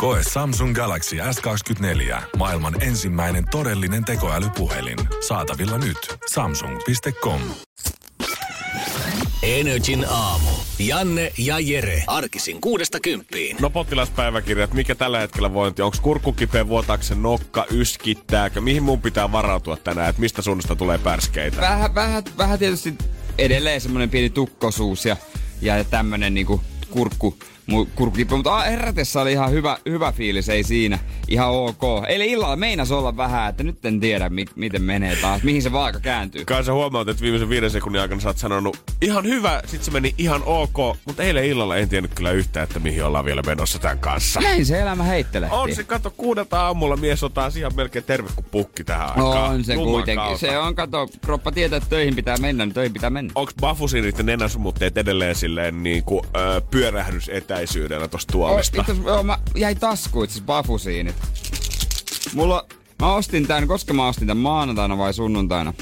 Koe Samsung Galaxy S24. Maailman ensimmäinen todellinen tekoälypuhelin. Saatavilla nyt. Samsung.com. Energin aamu. Janne ja Jere. Arkisin kuudesta kymppiin. No potilaspäiväkirjat, mikä tällä hetkellä vointi? Onko kurkku kipeä, vuotaako nokka, yskittääkö? Mihin mun pitää varautua tänään, että mistä suunnasta tulee pärskeitä? Vähän, vähän, vähän tietysti edelleen semmoinen pieni tukkosuus ja, ja tämmönen niinku kurkku, kurkkipu, mutta herätessä oli ihan hyvä, hyvä fiilis, ei siinä. Ihan ok. Eli illalla meinas olla vähän, että nyt en tiedä, mi- miten menee taas, mihin se vaaka kääntyy. Kai sä huomaat, että viimeisen viiden sekunnin aikana sä oot sanonut ihan hyvä, sit se meni ihan ok, mutta eilen illalla en tiennyt kyllä yhtään, että mihin ollaan vielä menossa tämän kanssa. Näin se elämä heittelee. On se, kato, kuudelta aamulla mies on taas ihan melkein terve kuin pukki tähän aikaan. On se Lumman kuitenkin. kautta. Se on, kato, kroppa tietää, että töihin pitää mennä, niin töihin pitää mennä. Onks bafusinit ja nenäsumutteet edelleen silleen niinku, ö, pyörähdysetäisyydellä tosta tuolista? Itse asiassa, joo, mä jäi taskuun itse bafusiinit. Mulla, mä ostin tän, koska mä ostin tän maanantaina vai sunnuntaina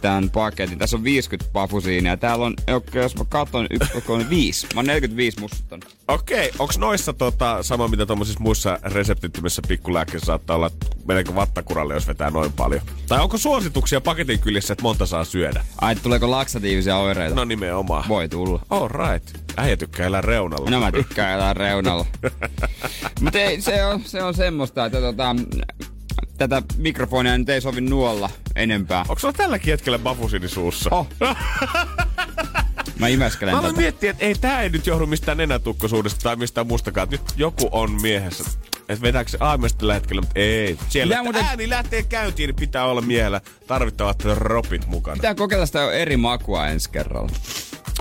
tämän paketin. Tässä on 50 bafusiinia. Täällä on, jos mä katson, yksi on viisi. Mä oon 45 mustuttanut. Okei, onks noissa tota, sama mitä tuommoisissa muissa reseptittömissä pikkulääkkeissä saattaa olla, meneekö vattakuralle, jos vetää noin paljon? Tai onko suosituksia paketin kylissä, että monta saa syödä? Ai, tuleeko laksatiivisia oireita? No nimenomaan. Voi tulla. All right. Äijä tykkää elää reunalla. No mä tykkään elää reunalla. Mutta ei, se on, se on semmoista, että tota, tätä mikrofonia nyt ei sovi nuolla enempää. Onko sulla tälläkin hetkellä bafusini suussa? Oh. Mä imeskelen Mä aloin tätä. miettiä, että ei tää ei nyt johdu mistään nenätukkosuudesta tai mistään mustakaan. Nyt joku on miehessä. Että vetääkö se aamesta tällä hetkellä, mutta ei. Siellä Pitää muuten- ääni lähtee käyntiin, niin pitää olla miehellä tarvittavat ropit mukana. Pitää kokeilla sitä eri makua ensi kerralla.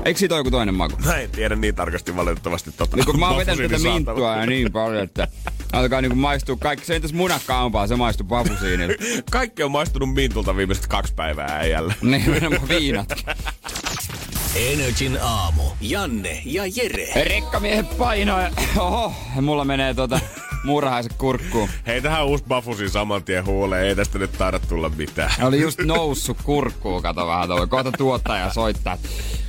Eikö siitä ole joku toinen maku? Mä en tiedä niin tarkasti valitettavasti tota. Niin kun mä oon vetänyt tätä minttua ja niin paljon, että alkaa niinku maistua kaikki. Se entäs munakkaampaa, se maistuu bafusiinille. Kaikki on maistunut mintulta viimeiset kaksi päivää äijällä. niin, nämä viinat. Energin aamu. Janne ja Jere. Rekkamiehet painoi. Oho, mulla menee tota muurahaiset kurkkuun. Hei, tähän uusi bafusin saman tien huuleen. Ei tästä nyt taida tulla mitään. Ne oli just noussut kurkkuun, kato vähän tuolla. Kohta tuottaja soittaa,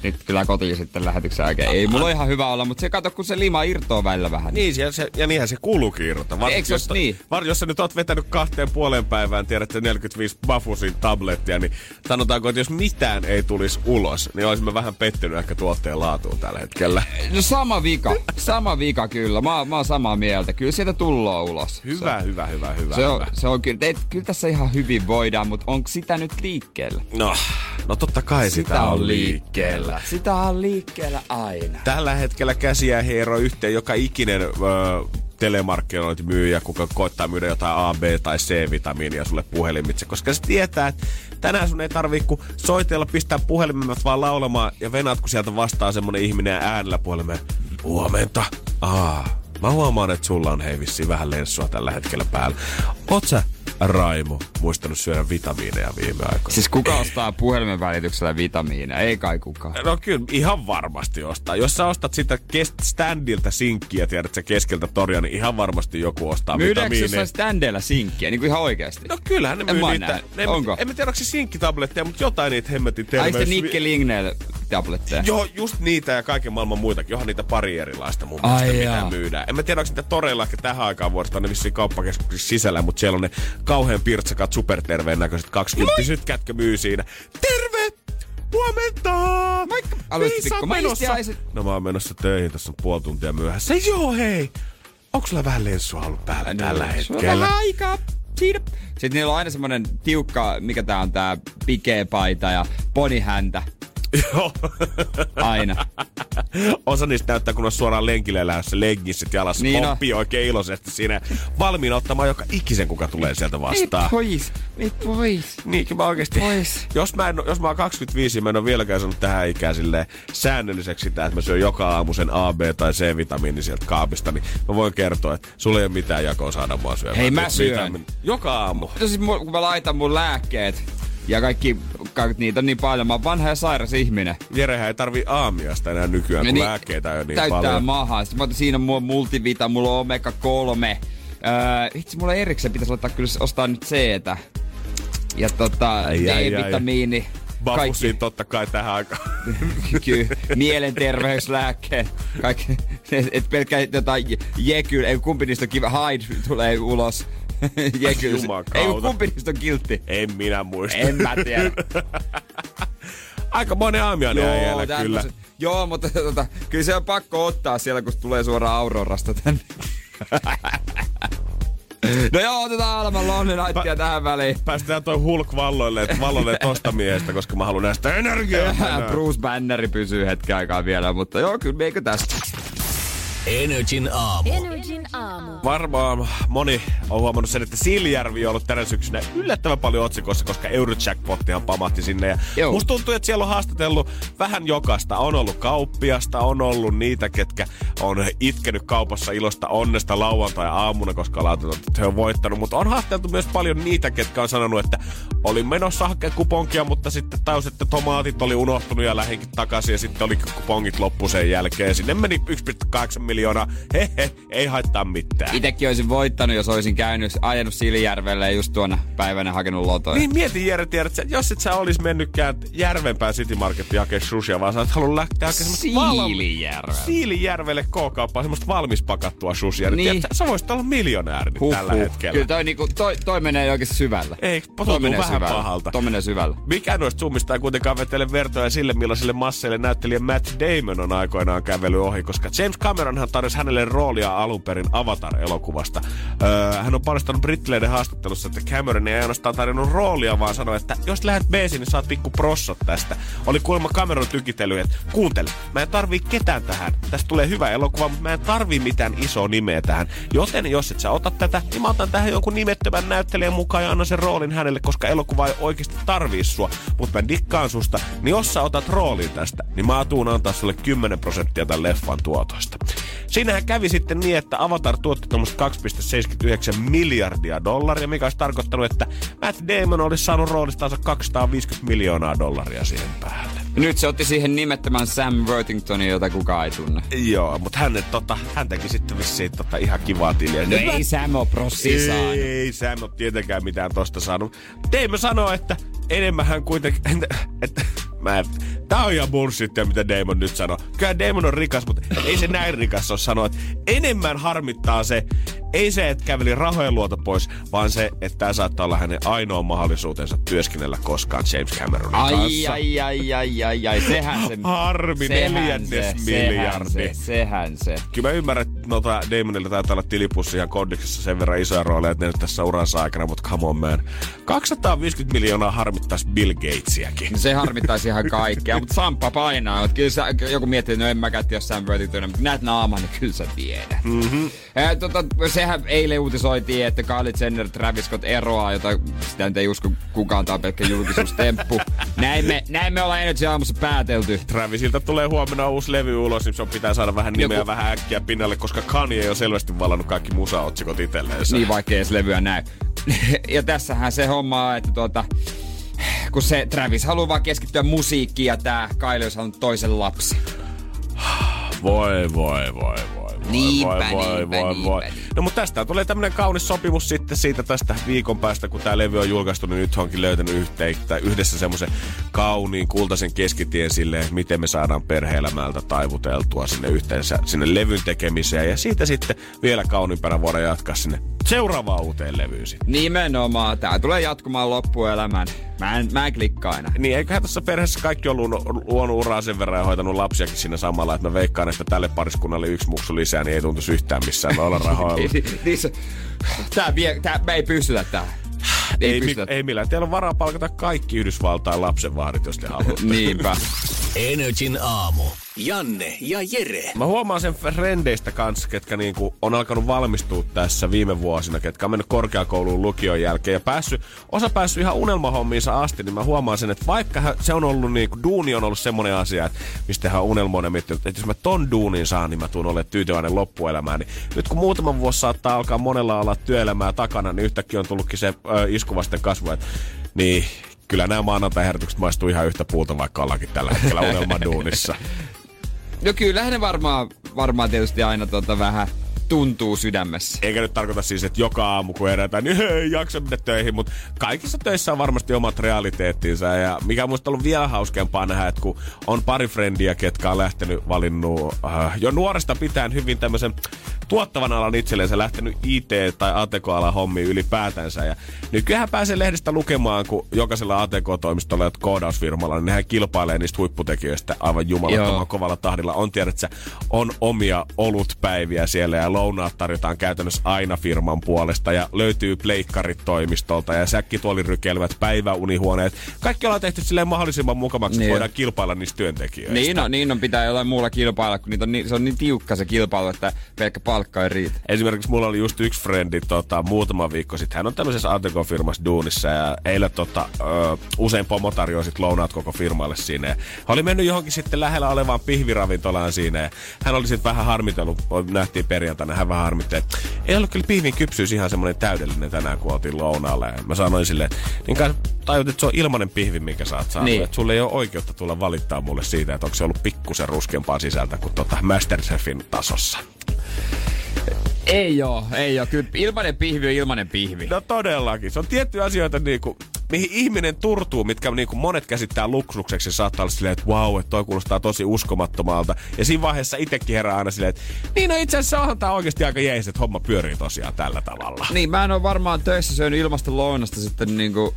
nyt kyllä kotiin sitten lähetyksen jälkeen. Ei mulla ihan hyvä olla, mutta se kato, kun se lima irtoaa välillä vähän. Niin, ja, se, ja niinhän se kuuluukin irrota. Varsinkin, Eikö jos, niin? Var, jos sä nyt oot vetänyt kahteen puoleen päivään, tiedätte 45 bafusin tablettia, niin sanotaanko, että jos mitään ei tulisi ulos, niin olisimme vähän pettynyt ehkä tuotteen laatuun tällä hetkellä. No sama vika, sama vika kyllä. Mä, mä oon samaa mieltä. Kyllä sieltä tulloo ulos. Hyvä, hyvä, hyvä, hyvä. Se on, hyvä. se on kyllä, te, kyllä tässä ihan hyvin voidaan, mutta onko sitä nyt liikkeellä? No, no totta kai sitä, on liikkeellä. Sitä on liikkeellä aina. Tällä hetkellä käsiä hiero yhteen joka ikinen öö, telemarkkinointimyyjä, kuka koittaa myydä jotain A, B tai C-vitamiinia sulle puhelimitse, koska se tietää, että tänään sun ei tarvii kun soitella, pistää puhelimet vaan laulamaan ja venaat, kun sieltä vastaa semmonen ihminen äänellä puhelimeen. Huomenta. Aa, mä huomaan, että sulla on hei vähän lenssua tällä hetkellä päällä. Oot sä, Raimo, muistanut syödä vitamiineja viime aikoina? Siis kuka ostaa puhelimen välityksellä vitamiineja? Ei kai kukaan. No kyllä, ihan varmasti ostaa. Jos sä ostat sitä standilta sinkkiä, tiedät sä keskeltä toria, niin ihan varmasti joku ostaa Myydäänkö vitamiineja. jossain standeilla sinkkiä? Niin kuin ihan oikeasti. No kyllähän ne En myy niitä. Ne, Onko? En mä tiedä, onko se sinkkitabletteja, mutta jotain niitä hemmetin Ai terveys... Nikke Lignell tabletteja. Joo, just niitä ja kaiken maailman muitakin. Johan niitä pari erilaista mun Ai mielestä, mitä jaa. myydään. En mä tiedä, onko niitä toreilla ehkä tähän aikaan vuodesta, ne vissiin kauppakeskuksissa sisällä, mutta siellä on ne kauhean pirtsakat, superterveen näköiset 20 kätkä myy siinä. Terve! Huomenta! Moikka! Oot menossa? maistiaiset. No mä oon menossa töihin, tässä on puoli tuntia myöhässä. Joo hei! Onko sulla vähän lenssua ollut päällä tällä Se on hetkellä? vähän aikaa. Siinä. Sitten niillä on aina semmonen tiukka, mikä tää on tää pikeepaita ja ponihäntä. Joo. Aina. Osa niistä näyttää, kun on suoraan lenkille lähdössä leggissit jalassa. Niin Niin pomppii oikein iloisesti siinä. Valmiina ottamaan joka ikisen, kuka tulee sieltä Ei vastaan. pois. Ei pois. Niinkin mä oikeesti. Pois. Jos mä, en, jos mä oon 25 ja mä en ole vieläkään saanut tähän ikään silleen säännölliseksi sitä, että mä syön joka aamu sen A, B tai C-vitamiini sieltä kaapista, niin mä voin kertoa, että sulla ei ole mitään jakoa saada mua syömään. Hei, mä syön. Joka aamu. No siis kun mä laitan mun lääkkeet Ja kaikki, kaikki niitä on niin paljon. Mä oon vanha ja sairas ihminen. Jerehän ei tarvi aamiasta enää nykyään, kun niin, lääkkeitä on niin täyttää paljon. mahaa. Sitten mä siinä on mulla multivita, mulla on omega 3. Öö, itse mulla erikseen pitäisi laittaa kyllä ostaa nyt C-tä. Ja tota, D-vitamiini. Bafusiin totta kai tähän aikaan. Kyllä, mielenterveyslääkkeen. Kaikki, et pelkkä jotain jekyl, ei kumpi niistä kiva, Hyde tulee ulos. jekyl. Ei kumpi niistä on kiltti. En minä muista. En mä tiedä. Aika monen aamiainen Joo, kyllä. Joo, mutta tota, kyllä se on pakko ottaa siellä, kun tulee suoraan Aurorasta tänne. No joo, otetaan Alman Lonely Nightia tähän väliin. Päästetään toi Hulk valloille, valloille tosta miehestä, koska mä haluan näistä energiaa. Bruce Banneri pysyy hetken aikaa vielä, mutta joo, kyllä meikö tästä. Energin aamu. Energin aamu. Varmaan moni on huomannut sen, että Siljärvi on ollut tänä syksynä yllättävän paljon otsikossa, koska Eurojackpottihan pamahti sinne. Ja Joo. musta tuntuu, että siellä on haastatellut vähän jokasta. On ollut kauppiasta, on ollut niitä, ketkä on itkenyt kaupassa ilosta onnesta lauantai-aamuna, koska on, että he on voittanut. Mutta on haastateltu myös paljon niitä, ketkä on sanonut, että oli menossa hakemaan kuponkia, mutta sitten taus, että tomaatit oli unohtunut ja lähinkin takaisin ja sitten oli kupongit loppu sen jälkeen. Sinne meni 1,8 miljoonaa. Hehe, ei haittaa mitään. Itekin olisin voittanut, jos olisin käynyt, ajanut Siljärvelle ja just tuona päivänä hakenut lotoja. Niin mieti Jere, tiedät, että jos et sä olis mennytkään Järvenpään City Marketin hakemaan sushia, vaan sä oot halunnut lähteä hakemaan Siilijärvelle. Siilijärvelle K-kauppaan semmoista valmis pakattua sushia. Niin. Tiedät, sä voisit olla miljonääri huh, tällä huh. hetkellä. Kyllä toi, niinku, toi, toi menee oikeasti syvällä. Ei, toi menee vähän syvällä. pahalta. Toi menee syvällä. Mikä noista summista ei kuitenkaan vetele vertoja sille, millaiselle masseille näyttelijä Matt Damon on aikoinaan kävely ohi, koska James Cameronhan tarjosi hänelle roolia alun perin Avatar-elokuvasta. Öö, hän on paljastanut brittileiden haastattelussa, että Cameron ei ainoastaan tarjonnut roolia, vaan sanoi, että jos lähdet beesiin, niin saat pikku prossot tästä. Oli kuulemma Cameron tykitely, että kuuntele, mä en tarvii ketään tähän. Tästä tulee hyvä elokuva, mutta mä en tarvii mitään isoa nimeä tähän. Joten jos et sä ota tätä, niin mä otan tähän jonkun nimettömän näyttelijän mukaan ja annan sen roolin hänelle, koska elokuva ei oikeasti tarvii sua. Mutta mä dikkaan susta, niin jos sä otat roolin tästä, niin mä tuun antaa sulle 10 prosenttia tämän leffan tuotoista. Siinähän kävi sitten niin, että Avatar tuotti 2,79 miljardia dollaria, mikä olisi tarkoittanut, että Matt Damon olisi saanut roolistansa 250 miljoonaa dollaria siihen päälle. Nyt se otti siihen nimettömän Sam Worthingtonin, jota kukaan ei tunne. Joo, mutta hän, tota, hän teki sitten vissiin tota, ihan kivaa tiliä. No ei Sam ole prossi saanut. Ei Sam ole tietenkään mitään tosta saanut. Damon sanoo, että enemmän hän kuitenkin... Että, Mä en, tää on ihan bullshittia, mitä Damon nyt sanoo. Kyllä Damon on rikas, mutta ei se näin rikas ole sanoa, että enemmän harmittaa se, ei se, että käveli rahojen luota pois, vaan se, että tämä saattaa olla hänen ainoa mahdollisuutensa työskennellä koskaan James Cameronin ai, kanssa. Ai, ai, ai, ai, ai, sehän se... Harmi, neljännes se, miljardi. Sehän se, sehän se. Kyllä mä ymmärrän, että noita Damonilla taitaa olla tilipussi ihan kondiksessa sen verran isoja rooleja, että ne nyt tässä uransa aikana, mutta come on man. 250 miljoonaa harmittaisi Bill Gatesiäkin. Se harmittaisi ihan kaikkea, mutta Sampa painaa. Kyllä sä, joku miettii, että no en mä kätti jos Sam Worthington, mutta näet naaman, niin kyllä sä tiedät. Mm-hmm. Eh, tota, sehän eilen uutisoitiin, että Kylie Jenner Travis Scott eroaa, jota sitä nyt ei usko kukaan, tämä on pelkkä julkisuustemppu. näin, me, näin me ollaan Energy aamussa päätelty. Travisilta tulee huomenna uusi levy ulos, niin se pitää saada vähän nimeä Joku... vähän äkkiä pinnalle, koska Kanye on selvästi vallannut kaikki musaotsikot itselleen. Niin vaikka edes levyä näy. ja tässähän se homma, että tuota, kun se Travis haluaa vaan keskittyä musiikkiin ja tää Kylie on saanut toisen lapsi. Voi, voi, voi, voi. Niinpä, voi, voi, niinpä, voi, niinpä, voi. niinpä. No mutta tästä tulee tämmönen kaunis sopimus sitten siitä tästä viikon päästä, kun tämä levy on julkaistu, niin nyt onkin löytänyt yhteen, yhdessä semmoisen kauniin kultaisen keskitien silleen, miten me saadaan perhe-elämältä taivuteltua sinne yhteensä, sinne levyn tekemiseen. Ja siitä sitten vielä kauniimpana voidaan jatkaa sinne seuraavaan uuteen levyyn sitten. Nimenomaan. Tää tulee jatkumaan loppuelämän. Mä en, mä en klikkaa enää. Niin, eiköhän tässä perheessä kaikki on luonut, luonut uraa sen verran ja hoitanut lapsiakin siinä samalla, että mä veikkaan, että tälle pariskunnalle yksi muksu lisää, niin ei tuntuisi yhtään missään noilla rahoilla. Niin, tää, vie, tää, me ei pystytä tähän. Ei, ei, mi, ei millään. Teillä on varaa palkata kaikki Yhdysvaltain lapsenvaarit, jos te haluatte. Niinpä. Energin aamu. Janne ja Jere. Mä huomaan sen frendeistä kanssa, ketkä niinku on alkanut valmistua tässä viime vuosina, ketkä on mennyt korkeakouluun lukion jälkeen ja päässyt, osa päässyt ihan unelmahommiinsa asti, niin mä huomaan sen, että vaikka se on ollut niinku, duuni on ollut semmoinen asia, että mistä hän on unelmoinen miettinyt, että jos mä ton duunin saan, niin mä tuun olemaan tyytyväinen loppuelämään. Niin nyt kun muutama vuosi saattaa alkaa monella olla työelämää takana, niin yhtäkkiä on tullutkin se ö, iskuvasten kasvu, että niin kyllä nämä maanantai-herätykset maistuu ihan yhtä puuta, vaikka ollaankin tällä hetkellä unelmaduunissa. No kyllä ne varmaan, varmaan tietysti aina tota vähän tuntuu sydämessä. Eikä nyt tarkoita siis, että joka aamu kun herätään, niin hei, jaksa mennä töihin, mutta kaikissa töissä on varmasti omat realiteettinsa. Ja mikä on ollut vielä hauskempaa nähdä, että kun on pari frendiä, ketkä on lähtenyt valinnut äh, jo nuoresta pitäen hyvin tämmöisen tuottavan alan itselleensä lähtenyt IT- tai ATK-alan hommiin ylipäätänsä. Ja nykyään pääsee lehdestä lukemaan, kun jokaisella ATK-toimistolla ja koodausfirmalla, niin nehän kilpailee niistä huipputekijöistä aivan jumalattoman kovalla tahdilla. On tiedät, että on omia olutpäiviä siellä ja lounaat tarjotaan käytännössä aina firman puolesta ja löytyy pleikkarit toimistolta ja säkkituolirykelmät, päiväunihuoneet. Kaikki ollaan tehty silleen mahdollisimman mukavaksi, niin. että voidaan kilpailla niistä työntekijöistä. Niin on, niin on, pitää jollain muulla kilpailla, kun niitä on niin, se on niin tiukka se kilpailu, että pelkkä palkka ei riitä. Esimerkiksi mulla oli just yksi frendi tota, muutama viikko sitten. Hän on tämmöisessä ATK-firmassa duunissa ja eilen tota, ö, usein pomo tarjosi lounaat koko firmalle siinä. Ja hän oli mennyt johonkin sitten lähellä olevaan pihviravintolaan siinä hän oli sitten vähän harmitellut, nähtiin perjantaina, hän vähän harmitti, että ei ollut kyllä pihvin kypsyys ihan semmoinen täydellinen tänään, kun oltiin lounaalle. Ja mä sanoin silleen, niin kai tajut, että se on ilmanen pihvi, minkä sä oot saanut. Niin. Että sulle ei ole oikeutta tulla valittaa mulle siitä, että onko se ollut pikkusen ruskempaa sisältä kuin tota Masterchefin tasossa. Ei oo, ei oo. Kyllä ilmanen pihvi on ilmanen pihvi. No todellakin. Se on tiettyjä asioita niinku, mihin ihminen turtuu, mitkä niinku monet käsittää luksukseksi. Saattaa olla silleen, että wow, että toi kuulostaa tosi uskomattomalta. Ja siinä vaiheessa itsekin herää aina silleen, että niin no itse asiassa onhan tää oikeasti aika jees, että homma pyörii tosiaan tällä tavalla. Niin, mä en ole varmaan töissä syönyt ilmasta lounasta sitten niinku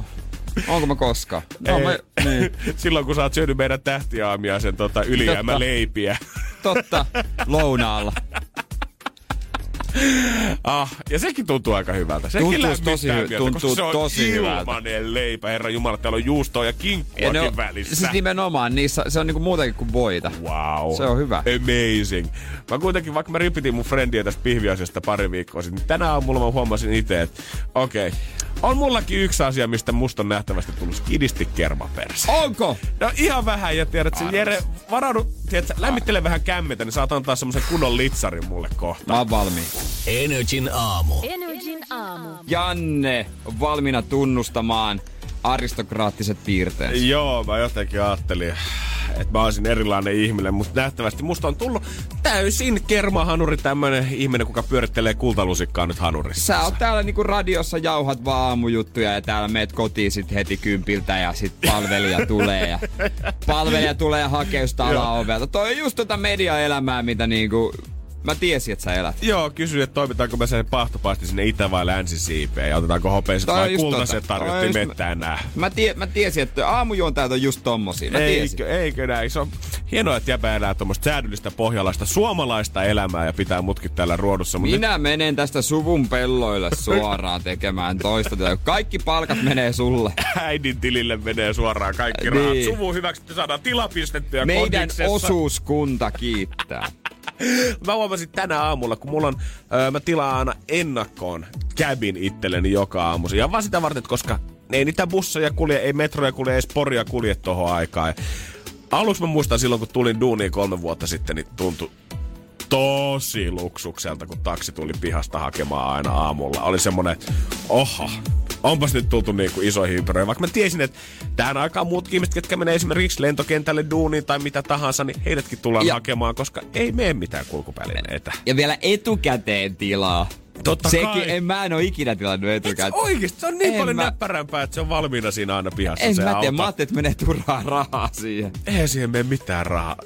Onko mä koskaan? No, mä, niin. Silloin kun sä oot syönyt meidän tähtiaamia sen tota, ylijäämä Totta. leipiä. Totta, lounaalla. Ah, ja sekin tuntuu aika hyvältä. Sekin tuntuu tosi, mieltä, tuntuu se on tosi hyvältä. leipä, herra Jumala, täällä on juustoa ja kinkkuakin ja välissä. Siis nimenomaan, niissä, se on niinku muutakin kuin voita. Wow. Se on hyvä. Amazing. Mä kuitenkin, vaikka mä ripitin mun friendiä tästä pihviasiasta pari viikkoa sitten, niin tänä aamulla mä huomasin itse, että okei, okay, on mullakin yksi asia, mistä musta on nähtävästi tullut skidisti kermaperse. Onko? No ihan vähän, ja tiedät, että Jere, varaudu, tiedät, lämmittele vähän kämmetä, niin saat antaa semmoisen kunnon litsarin mulle kohta. Mä oon valmiin. Energin aamu. Energin aamu. Janne on valmiina tunnustamaan aristokraattiset piirteet. Joo, mä jotenkin ajattelin, että mä olisin erilainen ihminen, mutta nähtävästi musta on tullut täysin kermahanuri tämmönen ihminen, kuka pyörittelee kultalusikkaa nyt hanurissa. Sä oot täällä niinku radiossa jauhat vaan aamujuttuja ja täällä meet kotiin sit heti kympiltä ja sit palvelija tulee ja palvelija tulee sitä alaovelta. Toi on just tota mediaelämää, mitä niinku Mä tiesin, että sä elät. Joo, kysyin, että toimitaanko me sen pahtopaasti sinne itä- vai länsisiipeen ja otetaanko hopeiset vai kultaiset tota. tarjotti mettään nää. Mä, tie, mä tiesin, että aamujuontajat on just tommosia. Mä eikö, eikö näin? Se on hienoa, että jäpä elää tuommoista säädyllistä pohjalaista suomalaista elämää ja pitää mutkit täällä ruodussa. Mutta Minä menen tästä suvun pelloille suoraan tekemään toista työtä. Kaikki palkat menee sulle. Äidin tilille menee suoraan kaikki niin. rahat. Suvun hyväksi saadaan tilapistettyä Meidän osuuskunta kiittää. mä huomasin tänä aamulla, kun mulla on, öö, mä tilaan aina ennakkoon cabin itselleni joka aamu. Ja vaan sitä varten, koska ei niitä busseja kulje, ei metroja kulje, ei sporia kulje tohon aikaan. Aluksi mä muistan silloin, kun tulin duuniin kolme vuotta sitten, niin tuntui tosi luksukselta, kun taksi tuli pihasta hakemaan aina aamulla. Oli semmonen, oha, onpas nyt tultu niinku isoihin ympyröihin. Vaikka mä tiesin, että tähän aikaan muut ihmiset, ketkä menee esimerkiksi lentokentälle duuniin tai mitä tahansa, niin heidätkin tullaan ja. hakemaan, koska ei mene mitään kulkupälineitä. Ja vielä etukäteen tilaa. Totta Sekin, kai. en mä en ole ikinä tilannut etukäteen. Oikeesti, se on niin en paljon mä... näppärämpää, että se on valmiina siinä aina pihassa en se mä tiedä, mä ajattelin, että menee turhaa rahaa siihen. Eihän siihen mene mitään rahaa.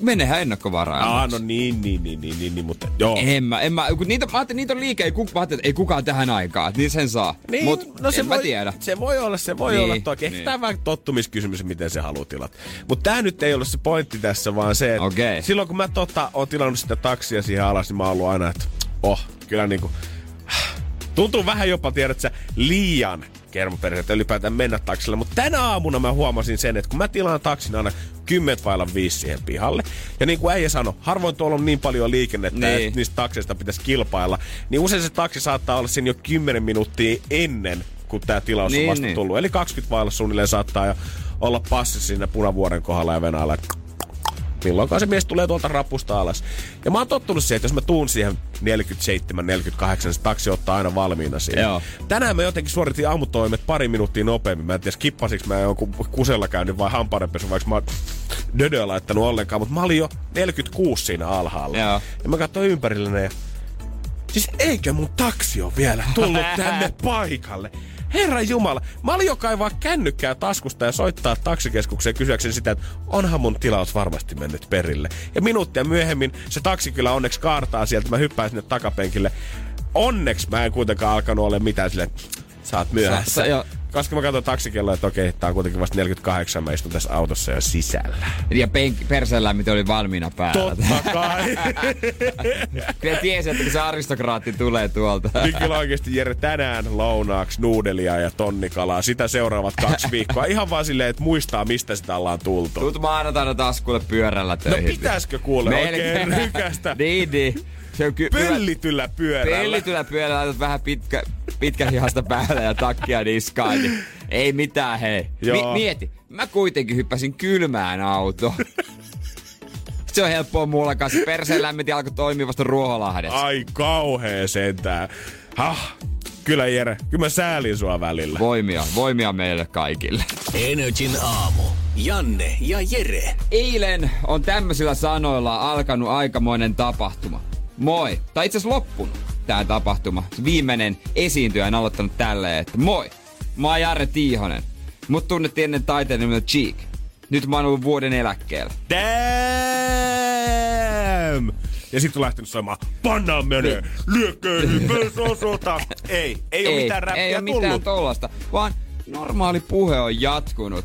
Menehän ennakkovaraan. Ah, no niin, niin, niin, niin, niin, niin, mutta joo. En mä, en mä, kun niitä, mä ajattelin, niitä on liike, ei, ku, mä ajattelin, ei kukaan tähän aikaan, niin sen saa. Niin, Mut no se en voi, mä tiedä. Se voi olla, se voi niin, olla toki. Niin. tämä vähän tottumiskysymys, miten se haluaa tilata. Mutta tämä nyt ei ole se pointti tässä, vaan se, että okay. silloin kun mä tota, oon tilannut sitä taksia siihen alas, niin mä oon ollut aina, että oh, kyllä niinku, tuntuu vähän jopa, tiedät sä, liian kermaperheitä ylipäätään mennä taksille. Mutta tänä aamuna mä huomasin sen, että kun mä tilaan taksin aina 10 vailla 5 siihen pihalle. Ja niin kuin äijä sanoi, harvoin tuolla on niin paljon liikennettä, niin. että niistä takseista pitäisi kilpailla. Niin usein se taksi saattaa olla siinä jo 10 minuuttia ennen kun tämä tilaus niin, on vasta niin. tullut. Eli 20 vailla suunnilleen saattaa jo olla passi siinä punavuoren kohdalla ja Venäjällä milloinkaan se mies tulee tuolta rapusta alas. Ja mä oon tottunut siihen, että jos mä tuun siihen 47, 48, se taksi ottaa aina valmiina siihen. Joo. Tänään mä jotenkin suoritin aamutoimet pari minuuttia nopeammin. Mä en tiedä, skippasiks mä jonkun kusella käynyt vai hampaadenpesu, vaikka mä oon dödöä laittanut ollenkaan, mutta mä olin jo 46 siinä alhaalla. Joo. Ja mä katsoin ympärilleni ja Siis eikö mun taksi ole vielä tullut tänne paikalle? Herra Jumala, mä olin jo kaivaa kännykkää taskusta ja soittaa taksikeskukseen kysyäkseni sitä, että onhan mun tilaus varmasti mennyt perille. Ja minuuttia myöhemmin se taksi kyllä onneksi kaartaa sieltä, mä hyppään sinne takapenkille. Onneksi mä en kuitenkaan alkanut olla mitään silleen, sä oot myöhässä. Sä- sä Koska mä katsoin taksikelloa, että okei, tää on kuitenkin vasta 48, mä istun tässä autossa jo sisällä. Ja penk- perselämmit oli valmiina päällä. Totta kai. Kyllä tiesi, että kun se aristokraatti tulee tuolta. Niin kyllä oikeesti Jere tänään lounaaksi nuudelia ja tonnikalaa. Sitä seuraavat kaksi viikkoa. Ihan vaan silleen, että muistaa mistä sitä ollaan tultu. Tuut maanantaina taas kuule pyörällä No töihin. pitäisikö kuule oikein rykästä niin, niin. Se on ky- pöllityllä pyörällä? Pellityllä pyörällä laitat vähän pitkä, pitkä hihasta päälle ja takkia niskaan, niin ei mitään hei. Joo. Mi- mieti, mä kuitenkin hyppäsin kylmään autoon. Se on helppoa mulla kanssa. Perseen lämmitin alkoi toimia vasta Ruoholahdessa. Ai kauhea sentään. Hah, kyllä Jere, kyllä mä säälin sua välillä. Voimia, voimia meille kaikille. Energin aamu. Janne ja Jere. Eilen on tämmöisillä sanoilla alkanut aikamoinen tapahtuma. Moi. Tai itse asiassa loppunut tää tapahtuma. Viimeinen esiintyjä on aloittanut tälleen, että moi. Mä oon Jarre Tiihonen. Mut tunnettiin ennen taiteen nimeltä Cheek. Nyt mä oon ollut vuoden eläkkeellä. Damn! Ja sitten on lähtenyt soimaan, pannaan menee, lyökköön, hypösosota. Ei, ei, ole mitään räppiä ei ole tullut. mitään tollasta, vaan normaali puhe on jatkunut.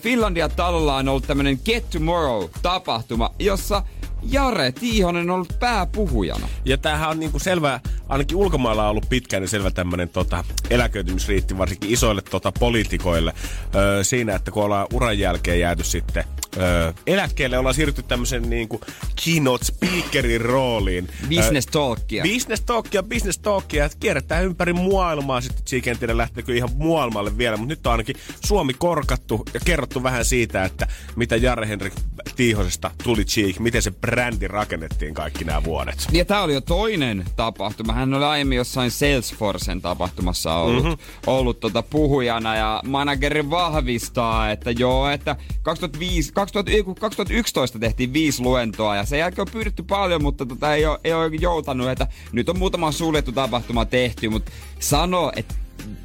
Finlandia talolla on ollut tämmönen Get Tomorrow-tapahtuma, jossa Jare Tiihonen on ollut pääpuhujana. Ja tämähän on niinku selvä, ainakin ulkomailla on ollut pitkään niin selvä tämmöinen tota, eläköitymisriitti, varsinkin isoille tota, poliitikoille. Öö, siinä, että kun ollaan uran jälkeen jääty sitten öö, eläkkeelle, ollaan siirrytty tämmöisen niinku keynote speakerin rooliin. Business Öö, talkia. Business talkia, business talkia, että kierretään ympäri maailmaa sitten. Cheek en tiedä lähteekö ihan maailmalle vielä, mutta nyt on ainakin Suomi korkattu ja kerrottu vähän siitä, että mitä Jare Henrik Tiihosesta tuli Cheek, miten se brändi rakennettiin kaikki nämä vuodet. Ja tää oli jo toinen tapahtuma. Hän oli aiemmin jossain Salesforcen tapahtumassa ollut, mm-hmm. ollut tota puhujana ja manageri vahvistaa, että joo, että 2005, 2000, ei, kun 2011 tehtiin viisi luentoa ja sen jälkeen on pyydetty paljon, mutta tota ei, ole, ei ole joutanut, että nyt on muutama suljettu tapahtuma tehty, mutta sano, että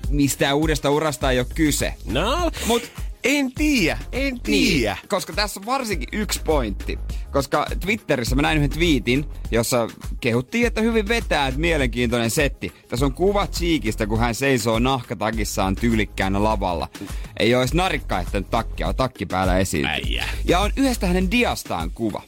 mistään uudesta urasta ei ole kyse. No, Mut en tiedä, en tiedä. Niin, koska tässä on varsinkin yksi pointti. Koska Twitterissä mä näin yhden twiitin, jossa kehuttiin, että hyvin vetää, että mielenkiintoinen setti. Tässä on kuva Cheekistä, kun hän seisoo nahkatakissaan tyylikkäänä lavalla. Ei ole edes narikka ehtänyt takkia, on takki päällä esiin. Ja on yhdestä hänen diastaan kuva.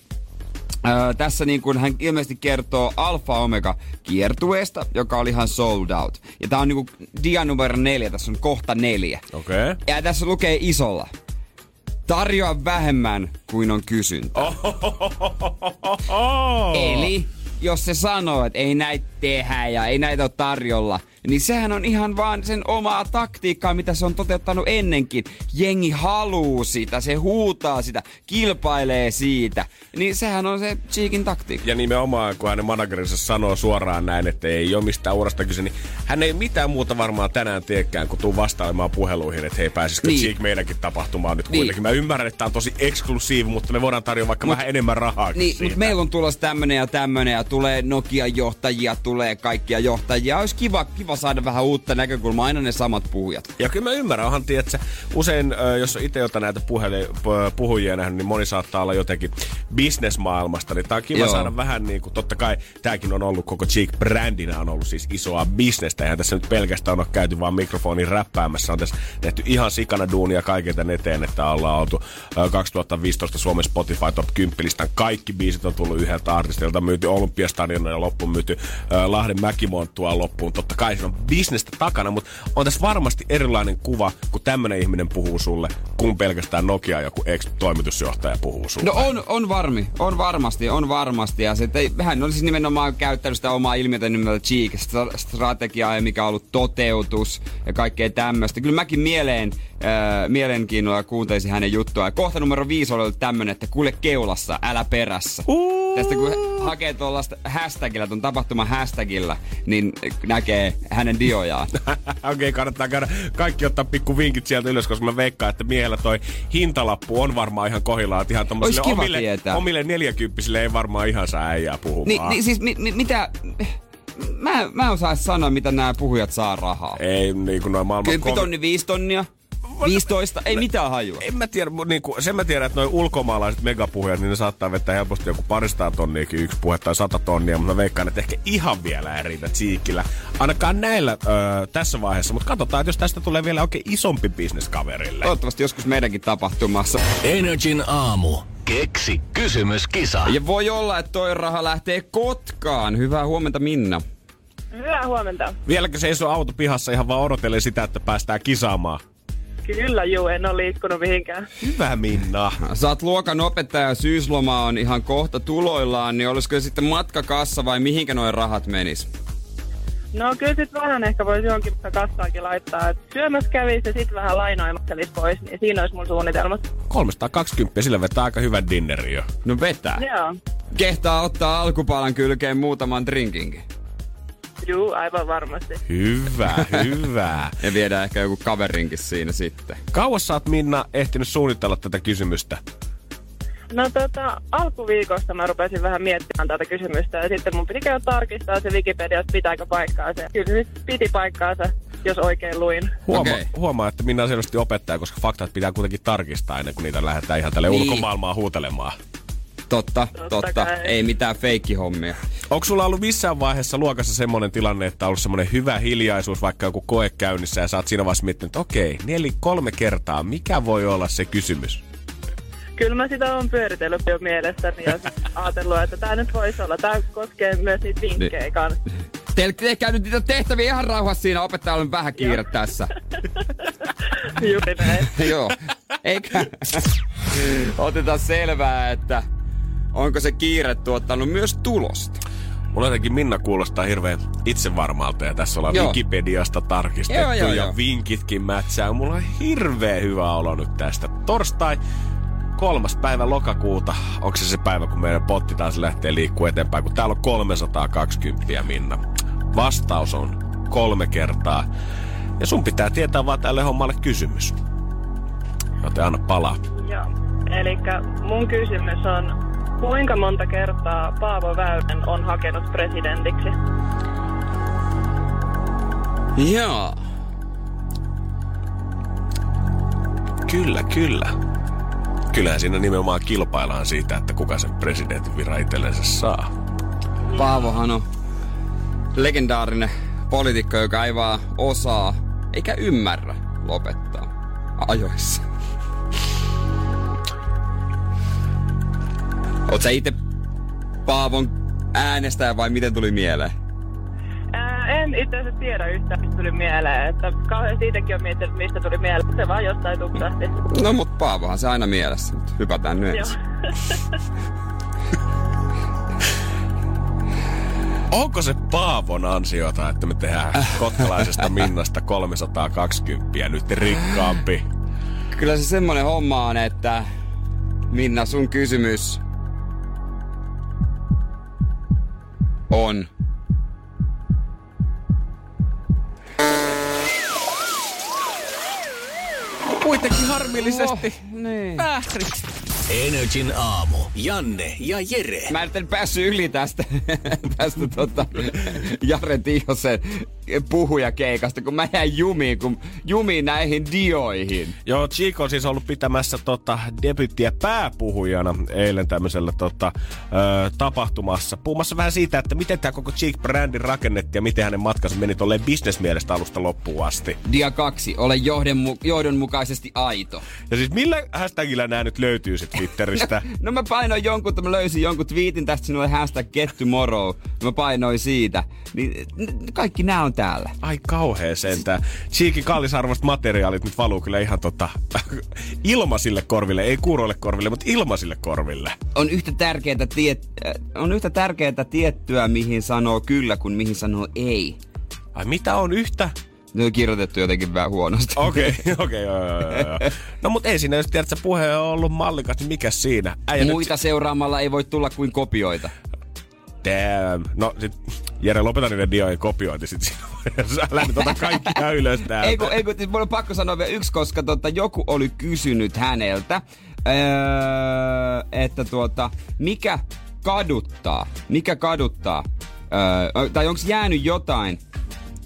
Öö, tässä niin kuin hän ilmeisesti kertoo Alfa Omega kiertueesta, joka oli ihan sold out. Ja tää on niin kuin dia numero neljä, tässä on kohta neljä. Okei. Okay. Ja tässä lukee isolla. Tarjoa vähemmän kuin on kysyntä. Eli jos se sanoo, että ei näitä tehdä ja ei näitä ole tarjolla, niin sehän on ihan vaan sen omaa taktiikkaa, mitä se on toteuttanut ennenkin. Jengi haluu sitä, se huutaa sitä, kilpailee siitä. Niin sehän on se Cheekin taktiikka. Ja nimenomaan, kun hänen managerinsa sanoo suoraan näin, että ei ole mistään urasta kyse, niin hän ei mitään muuta varmaan tänään teekään, kun tuu vastailemaan puheluihin, että hei, pääsisikö Niin. Cheek meidänkin tapahtumaan nyt Niin. kuitenkin. Mä ymmärrän, että tää on tosi eksklusiivi, mutta me voidaan tarjota vaikka Mut- vähän enemmän rahaa Niin, mutta meillä on tulossa tämmönen ja tämmönen ja tulee Nokian johtajia, tulee kaikkia johtajia. Olisi kiva, kiva saada vähän uutta näkökulmaa, aina ne samat puhujat. Ja kyllä mä ymmärrän, onhan tiedätkö, usein jos on itse jotain näitä puheli, pu- puhujia nähnyt, niin moni saattaa olla jotenkin bisnesmaailmasta, niin tää on kiva Joo. Saada vähän niin kuin, totta kai tääkin on ollut koko Cheek-brändinä on ollut siis isoa bisnestä, eihän tässä nyt pelkästään ole käyty vaan mikrofonin räppäämässä, on tässä tehty ihan sikana duunia kaiken tän eteen, että ollaan oltu ö, 2015 Suomen Spotify Top 10 listan kaikki biisit on tullut yhdeltä artistilta, myyty Olympiastadionilla ja loppuun myyty Lahden mäkimonttua loppuun. Totta kai siinä on bisnestä takana, mutta on tässä varmasti erilainen kuva, kun tämmöinen ihminen puhuu sulle, kun pelkästään Nokia joku ex-toimitusjohtaja puhuu sulle. No on, on varmi, on varmasti, on varmasti. Ja se, että hän olisi nimenomaan käyttänyt sitä omaa ilmiötä nimeltä Cheek-strategiaa, ja mikä on ollut toteutus ja kaikkea tämmöistä. Kyllä mäkin mieleen, äh, mielenkiinnolla kuuntelisin hänen juttua. Ja kohta numero viisi oli ollut tämmönen, että kuule keulassa, älä perässä. Uh. Tästä kun hakee tuollaista hashtagilla, tuon tapahtuman hashtagilla, niin näkee hänen diojaan. Okei, okay, kannattaa käydä kaikki ottaa pikku vinkit sieltä ylös, koska mä veikkaan, että miehellä toi hintalappu on varmaan ihan kohillaan. Ihan omille, tietää. omille neljäkymppisille ei varmaan ihan saa äijää puhumaan. Ni, niin siis mi, mi, mitä mä, mä en osaa sanoa, mitä nämä puhujat saa rahaa. Ei, niin kuin noin maailman... 10 tonni, 5 tonnia. 15, ei mitään hajua. En mä tiedä, niin kuin, sen mä tiedän, että noin ulkomaalaiset megapuhujat, niin ne saattaa vetää helposti joku paristaa tonniakin yksi puhe tai sata tonnia, mutta mä veikkaan, että ehkä ihan vielä ei riitä Tsiikillä. Ainakaan näillä öö, tässä vaiheessa, mutta katsotaan, että jos tästä tulee vielä oikein isompi bisnes kaverille. Toivottavasti joskus meidänkin tapahtumassa. Energin aamu. Keksi kysymyskisa. Ja voi olla, että toi raha lähtee Kotkaan. Hyvää huomenta Minna. Hyvää huomenta. Vieläkö seisoo auto pihassa ihan vaan odotellen sitä, että päästään kisaamaan? Kyllä juu, en ole liikkunut mihinkään. Hyvä Minna. Sä oot luokan opettaja, syysloma on ihan kohta tuloillaan, niin olisiko sitten matkakassa vai mihinkä noin rahat menis? No kyllä sit vähän ehkä voisi johonkin kassaakin laittaa. Et syömässä kävisi ja sitten vähän lainoimattelisi pois, niin siinä olisi mun suunnitelmat. 320, sillä vetää aika hyvän dinneri jo. No vetää. Joo. Kehtaa ottaa alkupalan kylkeen muutaman drinkinkin. Juu, aivan varmasti. Hyvä, hyvä. ja viedään ehkä joku kaverinkin siinä sitten. Kauas sä oot Minna ehtinyt suunnitella tätä kysymystä? No tota, alkuviikosta mä rupesin vähän miettimään tätä kysymystä ja sitten mun piti käydä tarkistaa se Wikipedia, että pitääkö paikkaa se. Kyllä se piti paikkaansa, jos oikein luin. Huoma, okay. Huomaa, että Minna on selvästi opettaja, koska faktat pitää kuitenkin tarkistaa ennen kuin niitä lähdetään ihan tälle niin. ulkomaailmaan huutelemaan. Totta, totta. totta. Ei mitään feikkihommia. Onko sulla ollut missään vaiheessa luokassa semmoinen tilanne, että on ollut semmoinen hyvä hiljaisuus, vaikka joku koe käynnissä ja sä oot siinä vaiheessa miettinyt, että okei, neljä, kolme kertaa, mikä voi olla se kysymys? Kyllä mä sitä on pyöritellyt jo mielestäni ja ajatellut, että tämä nyt voisi olla. Tämä koskee myös niitä vinkkejä niin. kanssa. Teillä tehkää nyt niitä tehtäviä ihan rauhassa siinä. Opettajalla on vähän kiire tässä. Juuri näin. Joo. Eikä. Otetaan selvää, että onko se kiire tuottanut myös tulosta? Mulla jotenkin Minna kuulostaa hirveän itsevarmalta ja tässä ollaan joo. Wikipediasta tarkistettu joo, joo, ja joo. vinkitkin mätsää. Mulla on hirveän hyvä olo nyt tästä. Torstai kolmas päivä lokakuuta. Onko se se päivä, kun meidän potti taas lähtee liikkuu eteenpäin, kun täällä on 320 Minna. Vastaus on kolme kertaa. Ja sun pitää tietää vaan tälle hommalle kysymys. Joten anna palaa. Joo. Eli mun kysymys on, Kuinka monta kertaa Paavo Väyrynen on hakenut presidentiksi? Joo. Kyllä, kyllä. Kyllähän siinä nimenomaan kilpaillaan siitä, että kuka sen presidentin viran itsellensä saa. Paavohan on legendaarinen poliitikko, joka ei vaan osaa eikä ymmärrä lopettaa ajoissa. Oot sä itse Paavon äänestäjä vai miten tuli mieleen? en itse asiassa tiedä yhtään, mistä tuli mieleen. Että kauheasti itsekin on miettinyt, mistä tuli mieleen. Se vaan jostain tupsahti. No mut Paavohan se aina mielessä. Hypätään nyt ensin. Onko se Paavon ansiota, että me tehdään kotkalaisesta Minnasta 320 nyt rikkaampi? Kyllä se semmonen homma on, että Minna sun kysymys on. Kuitenkin harmillisesti. Oh, niin. Väärin. Energin aamu. Janne ja Jere. Mä en päässyt yli tästä, tästä tota, Jare Tiihosen puhujakeikasta, kun mä jäin jumiin, kun jumiin näihin dioihin. Joo, Chico on siis ollut pitämässä tota, debyttiä pääpuhujana eilen tämmöisellä tota, ö, tapahtumassa. Puhumassa vähän siitä, että miten tämä koko Cheek-brändi rakennettiin ja miten hänen matkansa meni tolleen bisnesmielestä alusta loppuun asti. Dia 2, ole johdonmu- johdonmukaisesti aito. Ja siis millä hashtagillä nämä nyt löytyy sit Twitteristä? No mä painoin jonkun, että mä löysin jonkun twiitin tästä sinulle hashtag get tomorrow. Mä painoin siitä. Niin kaikki nämä on täällä. Ai kauhea sentään. Cheekin kallisarvoiset materiaalit nyt valuu kyllä ihan tota, ilmaisille korville. Ei kuuroille korville, mutta ilmaisille korville. On yhtä tärkeää, tiet- äh, on yhtä tärkeää tiettyä, mihin sanoo kyllä, kuin mihin sanoo ei. Ai mitä on yhtä? Ne on kirjoitettu jotenkin vähän huonosti. Okei, okei, okay, joo, joo. No mut ei siinä, jos tiedät, että puhe on ollut mallikas, niin mikä siinä? Äijä Muita seuraamalla ei voi tulla kuin kopioita. Nyt, damn. No sit, Jere, lopeta niiden diojen kopiointi sit siinä. Sä lähdet ota kaikki ylös täältä. Ei kun, ei kun, siis mulla on pakko sanoa vielä yksi, koska tota, joku oli kysynyt häneltä, öö, että tuota, mikä kaduttaa, mikä kaduttaa, öö, tai onko jäänyt jotain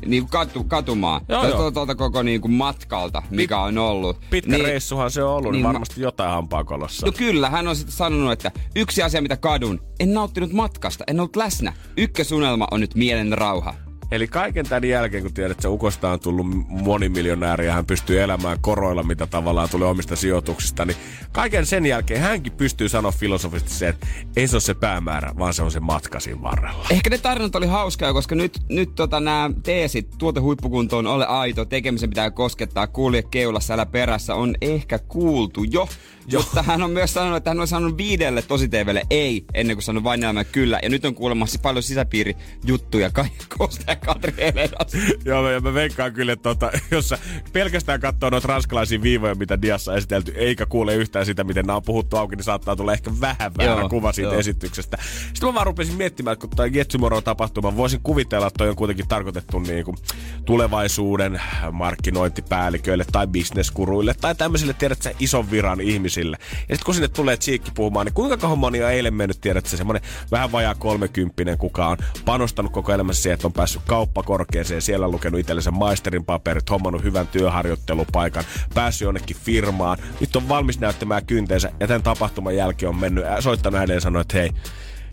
niin katu, katumaan Joo, joo. tuolta, koko niin kuin matkalta, mikä on ollut. Pitkä niin, reissuhan se on ollut, niin, niin varmasti jotain hampaakolossa. No kyllä, hän on sitten sanonut, että yksi asia mitä kadun, en nauttinut matkasta, en ollut läsnä. Ykkösunelma on nyt mielen rauha. Eli kaiken tämän jälkeen, kun tiedät, että se Ukosta on tullut monimiljonääri ja hän pystyy elämään koroilla, mitä tavallaan tulee omista sijoituksista, niin kaiken sen jälkeen hänkin pystyy sanoa filosofisesti se, että ei se ole se päämäärä, vaan se on se matka siinä varrella. Ehkä ne tarinat oli hauskaa, koska nyt, nyt tota, nämä teesit, tuotehuippukuntoon, ole aito, tekemisen pitää koskettaa, kulje keulassa, älä perässä, on ehkä kuultu jo. jo. Mutta hän on myös sanonut, että hän on sanonut viidelle tosi TVlle ei, ennen kuin sanonut vain elämä kyllä. Ja nyt on kuulemassa paljon sisäpiirijuttuja Kai Kosta ja Katri Helenas. Joo, ja mä veikkaan kyllä, että tota, jos sä pelkästään katsoo noita ranskalaisia viivoja, mitä Diassa on esitelty, eikä kuule yhtään sitä, miten nämä on puhuttu auki, niin saattaa tulla ehkä vähän väärä Joo, kuva siitä joo. esityksestä. Sitten mä vaan rupesin miettimään, että kun toi Getsumoron-tapahtuma, voisin kuvitella, että toi on kuitenkin tarkoitettu niin kuin tulevaisuuden markkinointipäälliköille tai bisneskuruille tai tämmöisille, tiedät sä, ison viran ihmisille. Ja sitten kun sinne tulee Cheekki puhumaan, niin kuinka kauan moni on eilen mennyt, tiedät sä, semmonen vähän vajaa kolmekymppinen, kuka on panostanut koko elämässä siihen, että on päässyt kauppakorkeeseen, siellä lukenut itsellensä maisterin paperit, hommannut hyvän työharjoittelupaikan, päässyt jonnekin firmaan, nyt on valmis näyttämään kynteensä ja tämän tapahtuman jälkeen on mennyt, soittanut hänelle ja sanonut, että hei,